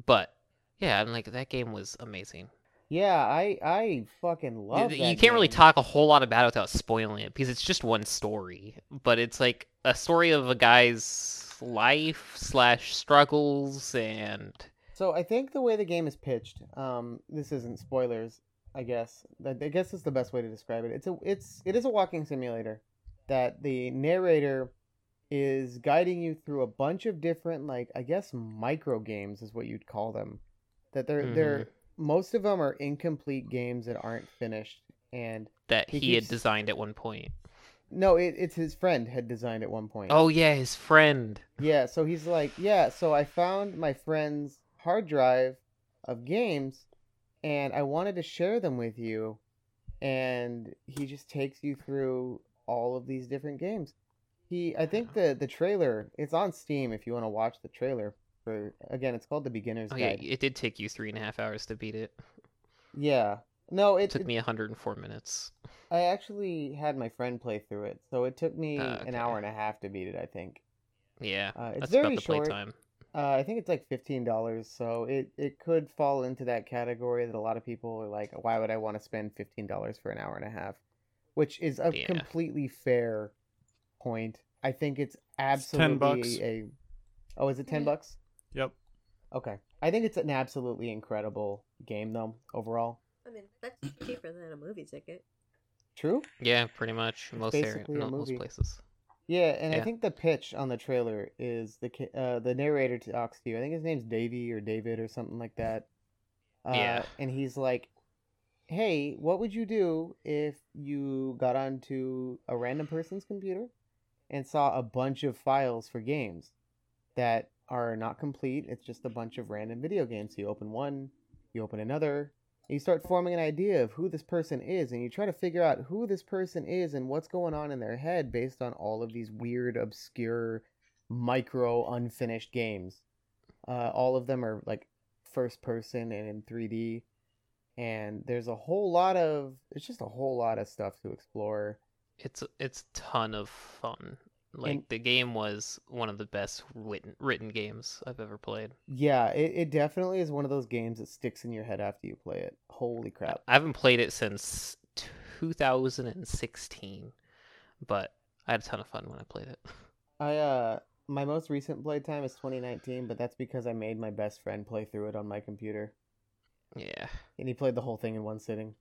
but yeah, I'm like that game was amazing. yeah, I I fucking love. you that can't really talk a whole lot about it without spoiling it because it's just one story, but it's like a story of a guy's life slash struggles and So I think the way the game is pitched, um, this isn't spoilers, I guess. I I guess is the best way to describe it. It's a it's it is a walking simulator that the narrator is guiding you through a bunch of different like I guess micro games is what you'd call them. That they're they're mm-hmm. most of them are incomplete games that aren't finished and that He he, had designed at one point. no, it, it's his friend had designed at one point. Oh yeah, his friend. Yeah, so he's like, yeah, so I found my friend's hard drive of games and I wanted to share them with you. And he just takes you through all of these different games. He I think the the trailer, it's on Steam if you want to watch the trailer for again, it's called The Beginner's Oh yeah, Guide. it did take you three and a half hours to beat it. Yeah. No, it, It took it- me 104 minutes. I actually had my friend play through it, so it took me Ah, an hour and a half to beat it, I think. Yeah, Uh, it's that's very about the short. playtime. Uh, I think it's like fifteen dollars, so it, it could fall into that category that a lot of people are like, why would I want to spend fifteen dollars for an hour and a half? Which is a Yeah. completely fair point. I think it's 10 absolutely bucks. a. Oh, is it ten Yeah. bucks? Yep. Okay, I think it's an absolutely incredible game though overall. I mean, that's cheaper than a movie ticket. True. Yeah, pretty much most area, a no, most places. Yeah, and I think the pitch on the trailer is the uh, the narrator talks to you. I think his name's Davy or David or something like that. Uh, Yeah. And he's like, "Hey, what would you do if you got onto a random person's computer and saw a bunch of files for games that are not complete? It's just a bunch of random video games. So you open one, you open another, you start forming an idea of who this person is, and you try to figure out who this person is and what's going on in their head based on all of these weird, obscure, micro, unfinished games. Uh, all of them are like first person and in 3D, and there's a whole lot of it's just a whole lot of stuff to explore. It's it's ton of fun. Like And- the game was one of the best written written games I've ever played. Yeah, it, it definitely is one of those games that sticks in your head after you play it. Holy crap! I haven't played it since 2016, but I had a ton of fun when I played it. [LAUGHS] I uh my most recent playtime is 2019, but that's because I made my best friend play through it on my computer, Yeah. and he played the whole thing in one sitting.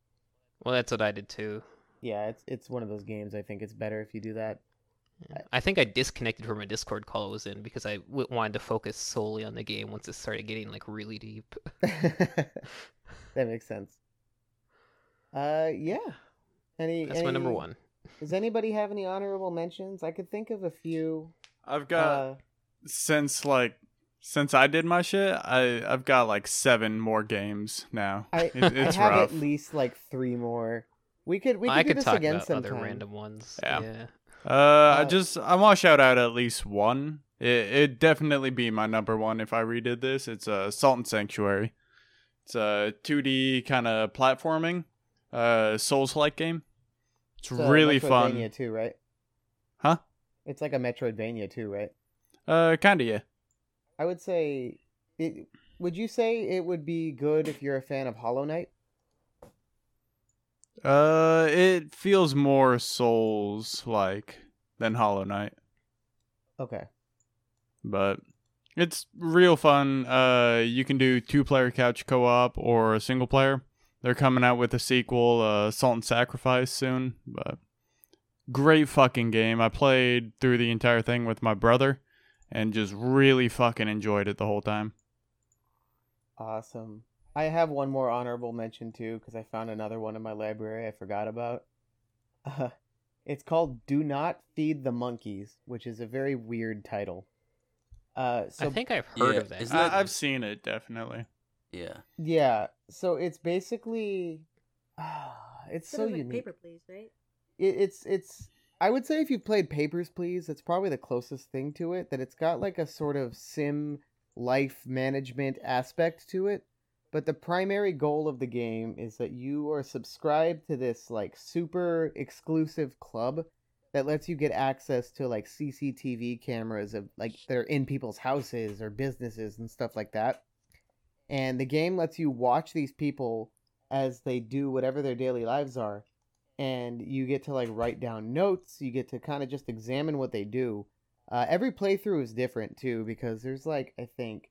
Well, that's what I did too. Yeah, it's it's one of those games. I think it's better if you do that. Yeah. I think I disconnected from a Discord call I was in because I w- wanted to focus solely on the game once it started getting like really deep. [LAUGHS] that makes sense. Uh, yeah. Any? That's my number one. Does anybody have any honorable mentions? I could think of a few. I've got Uh, since like since I did my shit, I I've got like seven more games now. I It- I have rough. at least like three more. We could we could I do could this talk again about sometime. other random ones. Yeah. yeah. Uh, I Uh, just I want to shout out at least one. It it definitely be my number one if I redid this. It's a uh, Salt and Sanctuary. It's a 2D kind of platforming, uh, Souls-like game. It's, a really Metroidvania fun. too, right? Huh? It's like a Metroidvania too, right? Uh, kinda yeah. I would say it would you say it would be good if you're a fan of Hollow Knight? Uh, it feels more Souls-like than Hollow Knight. Okay. but it's real fun. Uh, you can do two player couch co op or a single player. They're coming out with a sequel, uh, Salt and Sacrifice, soon. But great fucking game. I played through the entire thing with my brother and just really fucking enjoyed it the whole time. Awesome. I have one more honorable mention too because I found another one in my library I forgot about. Uh, [LAUGHS] it's called "Do Not Feed the Monkeys," which is a very weird title. Uh, so I think I've heard Yeah, of that. isn't that- I- I've seen it definitely. Yeah. yeah, so it's basically, [SIGHS] it's so like unique. paper, please, right? it, it's it's I would say if you've played Papers Please, it's probably the closest thing to it. That it's got like a sort of sim life management aspect to it. But the primary goal of the game is that you are subscribed to this like super exclusive club that lets you get access to like CCTV cameras of like that are in people's houses or businesses and stuff like that. And the game lets you watch these people as they do whatever their daily lives are and you get to like write down notes. You get to kind of just examine what they do. Uh, every playthrough is different too because there's like I think,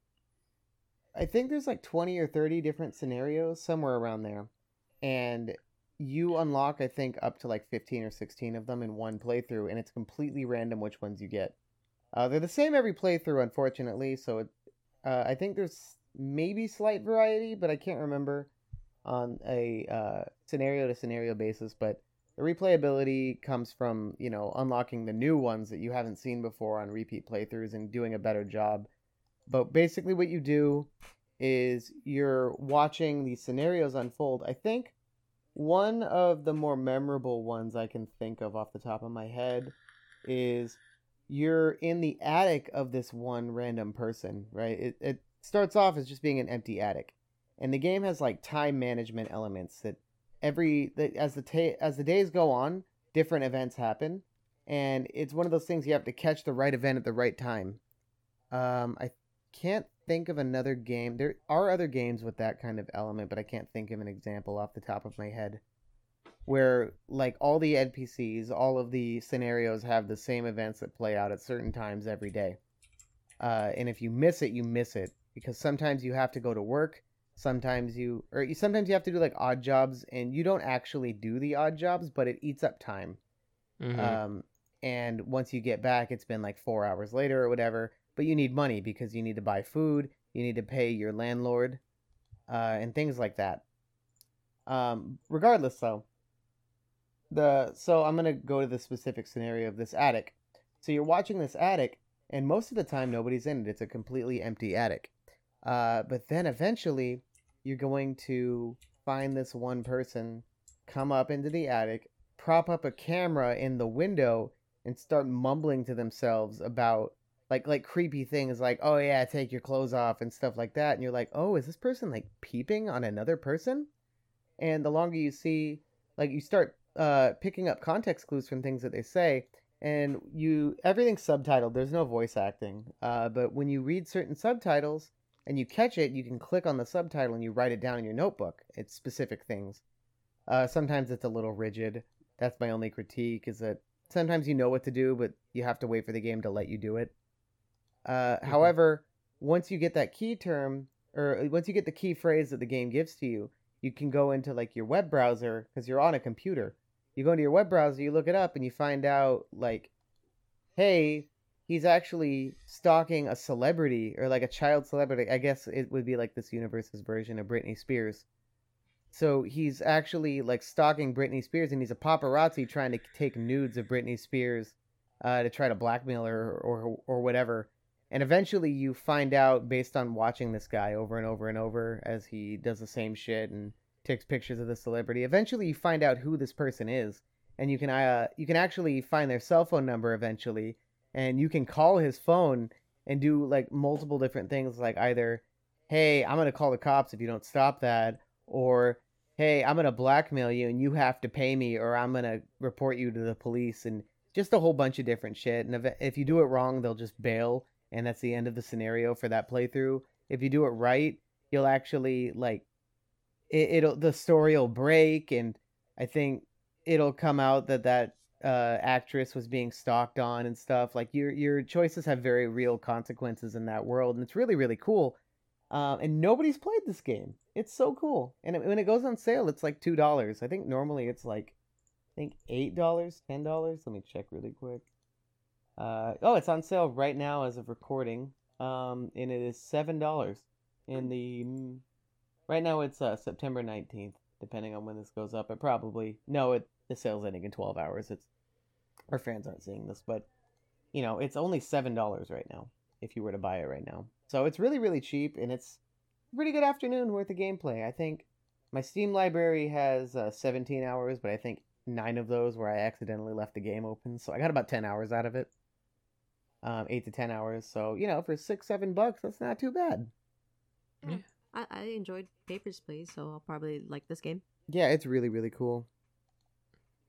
I think there's like twenty or thirty different scenarios somewhere around there, and you unlock I think up to like fifteen or sixteen of them in one playthrough, and it's completely random which ones you get. Uh, they're the same every playthrough, unfortunately. So it, uh, I think there's maybe slight variety, but I can't remember on a uh, scenario to scenario basis, but the replayability comes from you know unlocking the new ones that you haven't seen before on repeat playthroughs and doing a better job. But basically, what you do is you're watching these scenarios unfold. I think one of the more memorable ones I can think of off the top of my head is you're in the attic of this one random person, right? It, it starts off as just being an empty attic and the game has like time management elements that every that as the ta- as the days go on different events happen and it's one of those things you have to catch the right event at the right time um i can't think of another game. There are other games with that kind of element but i can't think of an example off the top of my head where like all the npcs all of the scenarios have the same events that play out at certain times every day. Uh, and if you miss it you miss it because sometimes you have to go to work sometimes you or you, sometimes you have to do like odd jobs and you don't actually do the odd jobs but it eats up time. Mhm. um and once you get back it's been like four hours later or whatever but you need money because you need to buy food you need to pay your landlord uh and things like that. Um regardless though the so i'm gonna go to the specific scenario of this attic. So you're watching this attic and most of the time nobody's in it. It's a completely empty attic. Uh, but then eventually, you're going to find this one person come up into the attic, prop up a camera in the window, and start mumbling to themselves about like like creepy things like oh yeah take your clothes off and stuff like that and you're like oh is this person like peeping on another person and the longer you see like you start uh picking up context clues from things that they say and you everything's subtitled there's no voice acting uh but when you read certain subtitles and you catch it, you can click on the subtitle and you write it down in your notebook. It's specific things. Uh, sometimes it's a little rigid. That's my only critique is that sometimes you know what to do, but you have to wait for the game to let you do it. Uh, However, once you get that key term, or once you get the key phrase that the game gives to you, you can go into like your web browser because you're on a computer. You go into your web browser, you look it up, and you find out like, hey, he's actually stalking a celebrity or like a child celebrity. I guess it would be like this universe's version of Britney Spears. So he's actually like stalking Britney Spears, and he's a paparazzi trying to take nudes of Britney Spears uh, to try to blackmail her or or whatever. And eventually, you find out based on watching this guy over and over and over as he does the same shit and takes pictures of the celebrity. Eventually, you find out who this person is, and you can uh you can actually find their cell phone number eventually, and you can call his phone and do like multiple different things, like either, hey, I'm gonna call the cops if you don't stop that, or hey, I'm gonna blackmail you and you have to pay me, or I'm gonna report you to the police, and just a whole bunch of different shit. And if, if you do it wrong, they'll just bail, and that's the end of the scenario for that playthrough. If you do it right, you'll actually like it, it'll the story will break, and I think it'll come out that that uh, actress was being stalked on and stuff. Like your your choices have very real consequences in that world, and it's really really cool. Um, and nobody's played this game. It's so cool. And it, when it goes on sale, it's like two dollars. I think normally it's like, I think eight dollars, ten dollars. Let me check really quick. Uh, oh, it's on sale right now as of recording. Um, and it is seven dollars. In the right now it's uh, September nineteenth. Depending on when this goes up, it probably no. It the sale's ending in twelve hours. It's our fans aren't seeing this, but you know it's only seven dollars right now if you were to buy it right now. So it's really really cheap and it's pretty good afternoon worth of gameplay. I think my Steam library has uh, 17 hours, but I think nine of those where I accidentally left the game open. So I got about 10 hours out of it. Um, eight to 10 hours. So, you know, for six, seven bucks, that's not too bad. I, I enjoyed Papers, Please, so I'll probably like this game. Yeah, it's really, really cool.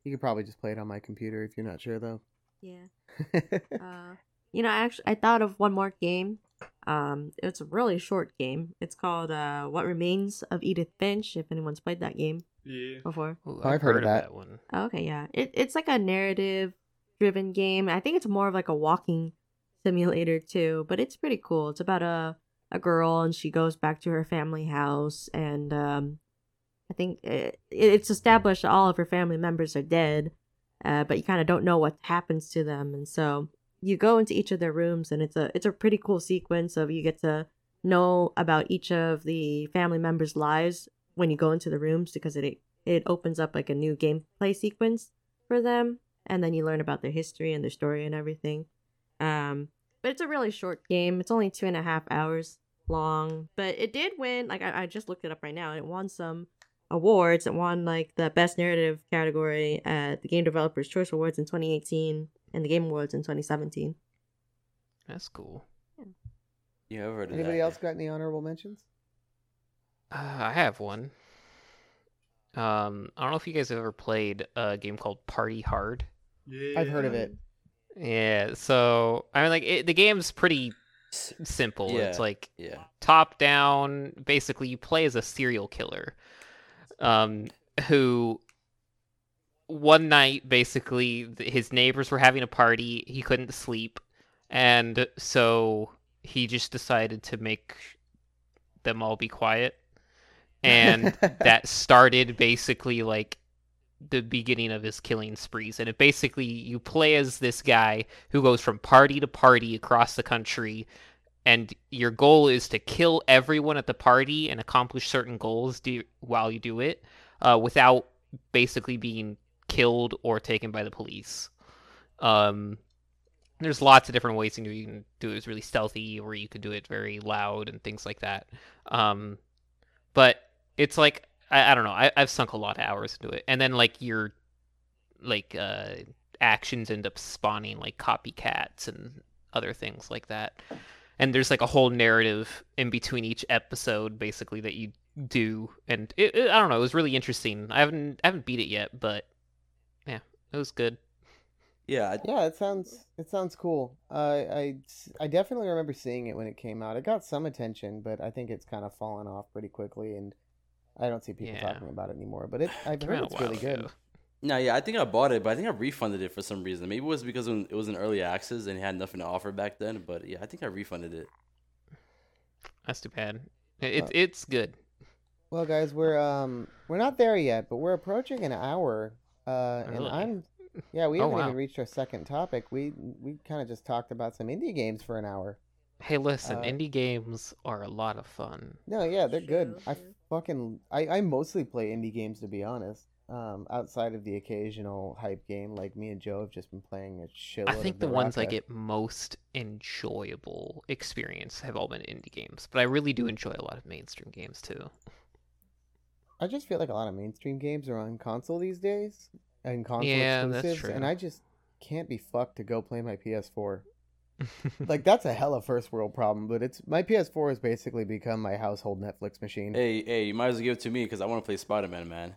You could probably just play it on my computer if you're not sure, though. Yeah. [LAUGHS] Uh, you know, I actually, I thought of one more game. Um, it's a really short game. It's called uh, "What Remains of Edith Finch." If anyone's played that game Yeah. before. Ooh, I've heard of that. one. Oh, okay, yeah. It, it's like a narrative driven game. I think it's more of like a walking simulator too, but it's pretty cool. It's about a a girl and she goes back to her family house and um I think it, it's established that all of her family members are dead. Uh, but you kind of don't know what happens to them and so you go into each of their rooms and it's a it's a pretty cool sequence of you get to know about each of the family members' lives when you go into the rooms because it it opens up like a new gameplay sequence for them and then you learn about their history and their story and everything um but it's a really short game it's only two and a half hours long but it did win like i, I just looked it up right now and it won some awards it won like the best narrative category at the game developers choice awards in 2018 and the game awards in 2017 That's cool. Yeah, I've heard of Anybody that. else got any honorable mentions? Uh, I have one. Um, I don't know if you guys have ever played a game called Party Hard. Yeah. I've heard of it. Yeah, so I mean, like it, the game's pretty S- simple. Yeah. It's like Yeah. top down. Basically, you play as a serial killer, um, who one night basically his neighbors were having a party. He couldn't sleep, and so he just decided to make them all be quiet, and [LAUGHS] that started basically like the beginning of his killing sprees and it basically you play as this guy who goes from party to party across the country and your goal is to kill everyone at the party and accomplish certain goals do, while you do it uh, without basically being killed or taken by the police um, there's lots of different ways you can do it. You can do it as really stealthy, or you could do it very loud and things like that. Um, but it's like I, I don't know. I, I've sunk a lot of hours into it, and then like your like uh, actions end up spawning like copycats and other things like that. And there's like a whole narrative in between each episode, basically that you do, and it, it, I don't know. It was really interesting. I haven't I haven't beat it yet, but yeah, it was good. Yeah. I- Yeah, it sounds it sounds cool. Uh, I I definitely remember seeing it when it came out. It got some attention, but I think it's kind of fallen off pretty quickly, and I don't see people Yeah. talking about it anymore. But it I've heard it's while really good. No, yeah, I think I bought it, but I think I refunded it for some reason. Maybe it was because it was in early access and it had nothing to offer back then. But yeah, I think I refunded it. That's too bad. It's Uh, it's good. Well, guys, we're um we're not there yet, but we're approaching an hour. Uh, and I'm yeah, we Oh, haven't wow. even reached our second topic. We we kind of just talked about some indie games for an hour. Hey, listen, Uh, indie games are a lot of fun. No, yeah, they're good. I fucking I, I mostly play indie games to be honest. Um, outside of the occasional hype game, like me and Joe have just been playing a shitload. I think of the ones I get most enjoyable experience have all been indie games, but I really do enjoy a lot of mainstream games too. I just feel like a lot of mainstream games are on console these days, and console Yeah, that's exclusives, and. I just can't be fucked to go play my PS4. [LAUGHS] like that's a hella first world problem, but it's my PS4 has basically become my household Netflix machine. Hey, hey, you might as well give it to me because I want to play Spider Man, man.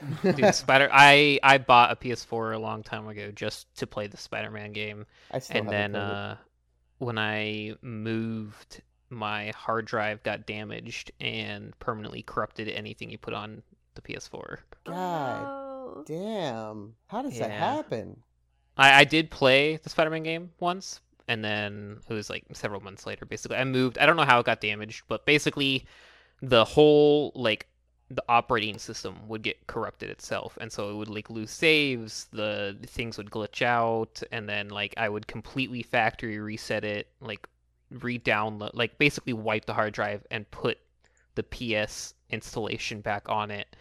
[LAUGHS] Dude, Spider. I I bought a PS4 a long time ago just to play the Spider-Man game, I still and then uh, when I moved, my hard drive got damaged and permanently corrupted anything you put on the PS4. God Oh, damn, how does that happen? I, I did play the Spider-Man game once, and then it was like several months later. Basically, I moved. I don't know how it got damaged, but basically, the whole like the operating system would get corrupted itself, and so it would like lose saves. The things would glitch out, and then like I would completely factory reset it, like re-download, like basically wipe the hard drive and put the PS installation back on it.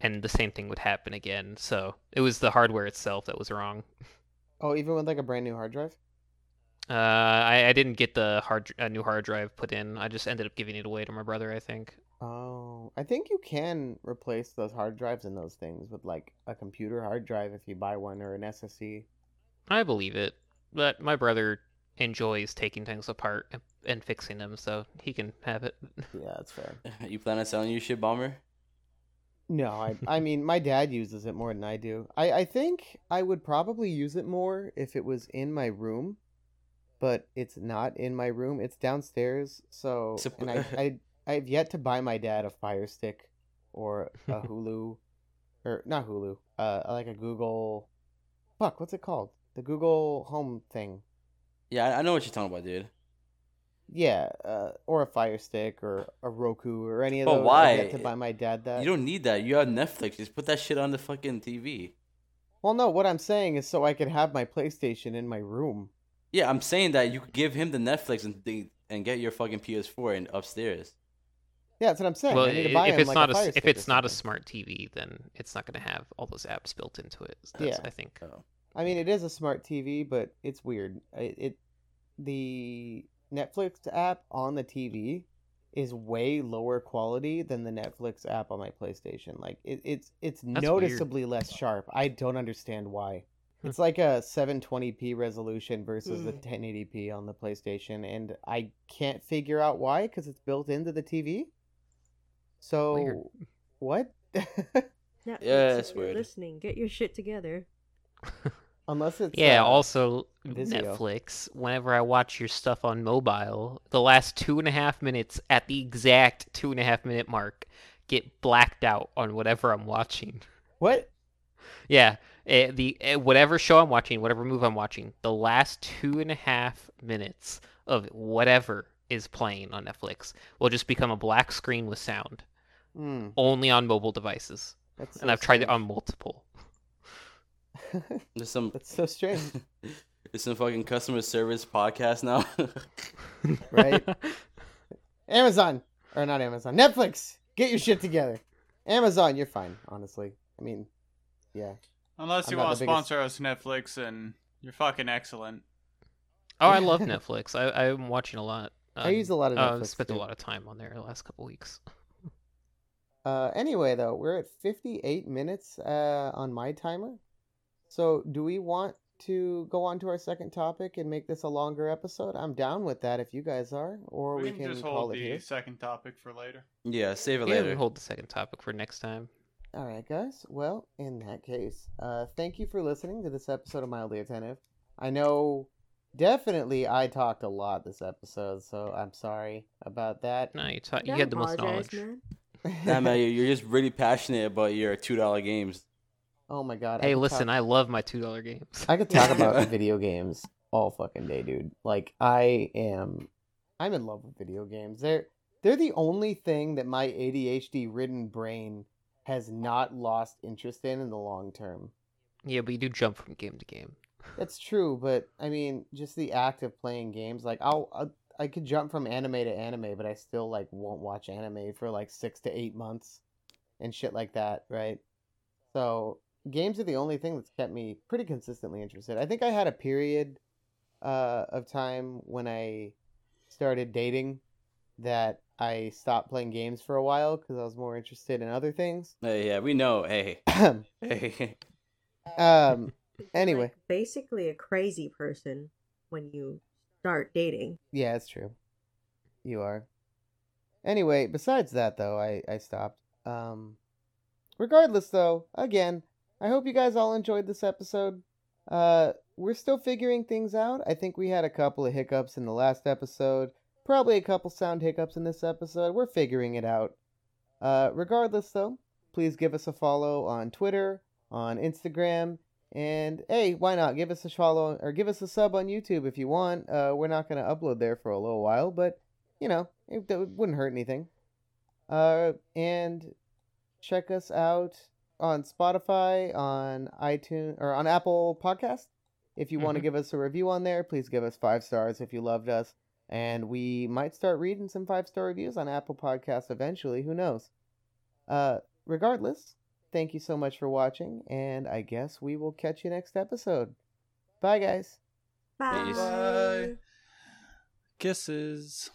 And the same thing would happen again. So it was the hardware itself that was wrong. [LAUGHS] Oh, even with like a brand new hard drive? Uh, I, I didn't get the hard a new hard drive put in. I just ended up giving it away to my brother. I think. Oh, I think you can replace those hard drives and those things with like a computer hard drive if you buy one or an SSD. I believe it, but my brother enjoys taking things apart and, and fixing them, so he can have it. Yeah, that's fair. [LAUGHS] You plan on selling your shit, Bomber? No, I [LAUGHS] I mean my dad uses it more than I do. I I think I would probably use it more if it was in my room, but it's not in my room. It's downstairs. So and I [LAUGHS] I I've yet to buy my dad a Fire Stick or a [LAUGHS] Hulu or not Hulu. Uh like a Google Fuck, what's it called? The Google Home thing. Yeah, I know what you're talking about, dude. Yeah, uh, or a Fire Stick or a Roku or any of But those. why? I've to buy my dad that. You don't need that. You have Netflix. Just put that shit on the fucking TV. Well, no, what I'm saying is so I could have my PlayStation in my room. Yeah, I'm saying that you could give him the Netflix and th- and get your fucking PS4 in upstairs. Yeah, that's what I'm saying. well, I need to buy if him it's like not a a, Fire s- Stick if it's not a smart TV, then it's not going to have all those apps built into it. That's, Yeah. I think. Oh. I mean, it is a smart TV, but it's weird. It, it the Netflix app on the TV is way lower quality than the Netflix app on my PlayStation. Like it, it's it's That's noticeably less sharp. I don't understand why. It's like a 720p resolution versus the Mm. 1080p on the PlayStation, and I can't figure out why because it's built into the TV. So Weird. what? [LAUGHS] Netflix, Yeah, if it's you're weird. listening, get your shit together. [LAUGHS] Unless it's Yeah. uh, also, Vizio. Netflix. Whenever I watch your stuff on mobile, the last two and a half minutes at the exact two and a half minute mark get blacked out on whatever I'm watching. what? Yeah, eh, the eh, whatever show I'm watching, whatever movie I'm watching, the last two and a half minutes of whatever is playing on Netflix will just become a black screen with sound, Hmm, only on mobile devices. that's so and I've tried it on multiple. There's some That's so strange. [LAUGHS] there's some fucking customer service podcast now. [LAUGHS] Right? Amazon or not Amazon, Netflix. Get your shit together. Amazon, you're fine. Honestly, I mean, yeah. Unless I'm you want the to biggest- sponsor us, Netflix, and you're fucking excellent. Oh, I [LAUGHS] love Netflix. I, I'm watching a lot. I use a lot of uh, Netflix, spent a lot of time on there the last couple weeks. Uh, anyway, though, we're at 58 minutes uh, on my timer. So, do we want to go on to our second topic and make this a longer episode? I'm down with that if you guys are, or we, we can just call hold it the here. second topic for later. yeah, save it Yeah, later. can hold the second topic for next time. All right, guys. Well, in that case, uh, thank you for listening to this episode of Mildly Attentive. I know, definitely, I talked a lot this episode, so I'm sorry about that. No, you, ta- you had the most knowledge. man. Nah, man, [LAUGHS] you're- you're just really passionate about your two dollar games. Oh my god. Hey, could listen, talk- I love my two dollar games. I could talk about [LAUGHS] video games all fucking day, dude. Like I am, I'm in love with video games. They're they're the only thing that my ADHD ridden brain has not lost interest in in the long term. Yeah, but you do jump from game to game. That's true, but I mean, just the act of playing games, like I'll, I'll I could jump from anime to anime, but I still like won't watch anime for like six to eight months, and shit like that, right? So games are the only thing that's kept me pretty consistently interested. I think I had a period uh, of time when I started dating that I stopped playing games for a while because I was more interested in other things. Hey, yeah, we know. Hey, hey. [CLEARS THROAT] Um. [LAUGHS] Anyway. like, basically a crazy person when you start dating. Yeah, it's true. You are. Anyway, besides that though, I I stopped. Um regardless though, again, I hope you guys all enjoyed this episode. Uh we're still figuring things out. I think we had a couple of hiccups in the last episode, probably a couple sound hiccups in this episode. We're figuring it out. Uh regardless though, please give us a follow on Twitter, on Instagram, and hey, why not give us a follow or give us a sub on YouTube if you want? Uh, we're not going to upload there for a little while, but you know, it, it wouldn't hurt anything. Uh, and check us out on Spotify, on iTunes, or on Apple Podcast. If you want to Mhm. give us a review on there, please give us five stars if you loved us. And we might start reading some five star reviews on Apple Podcasts eventually. Who knows? Uh, regardless, thank you so much for watching, and I guess we will catch you next episode. Bye, guys. Bye. Bye. Kisses.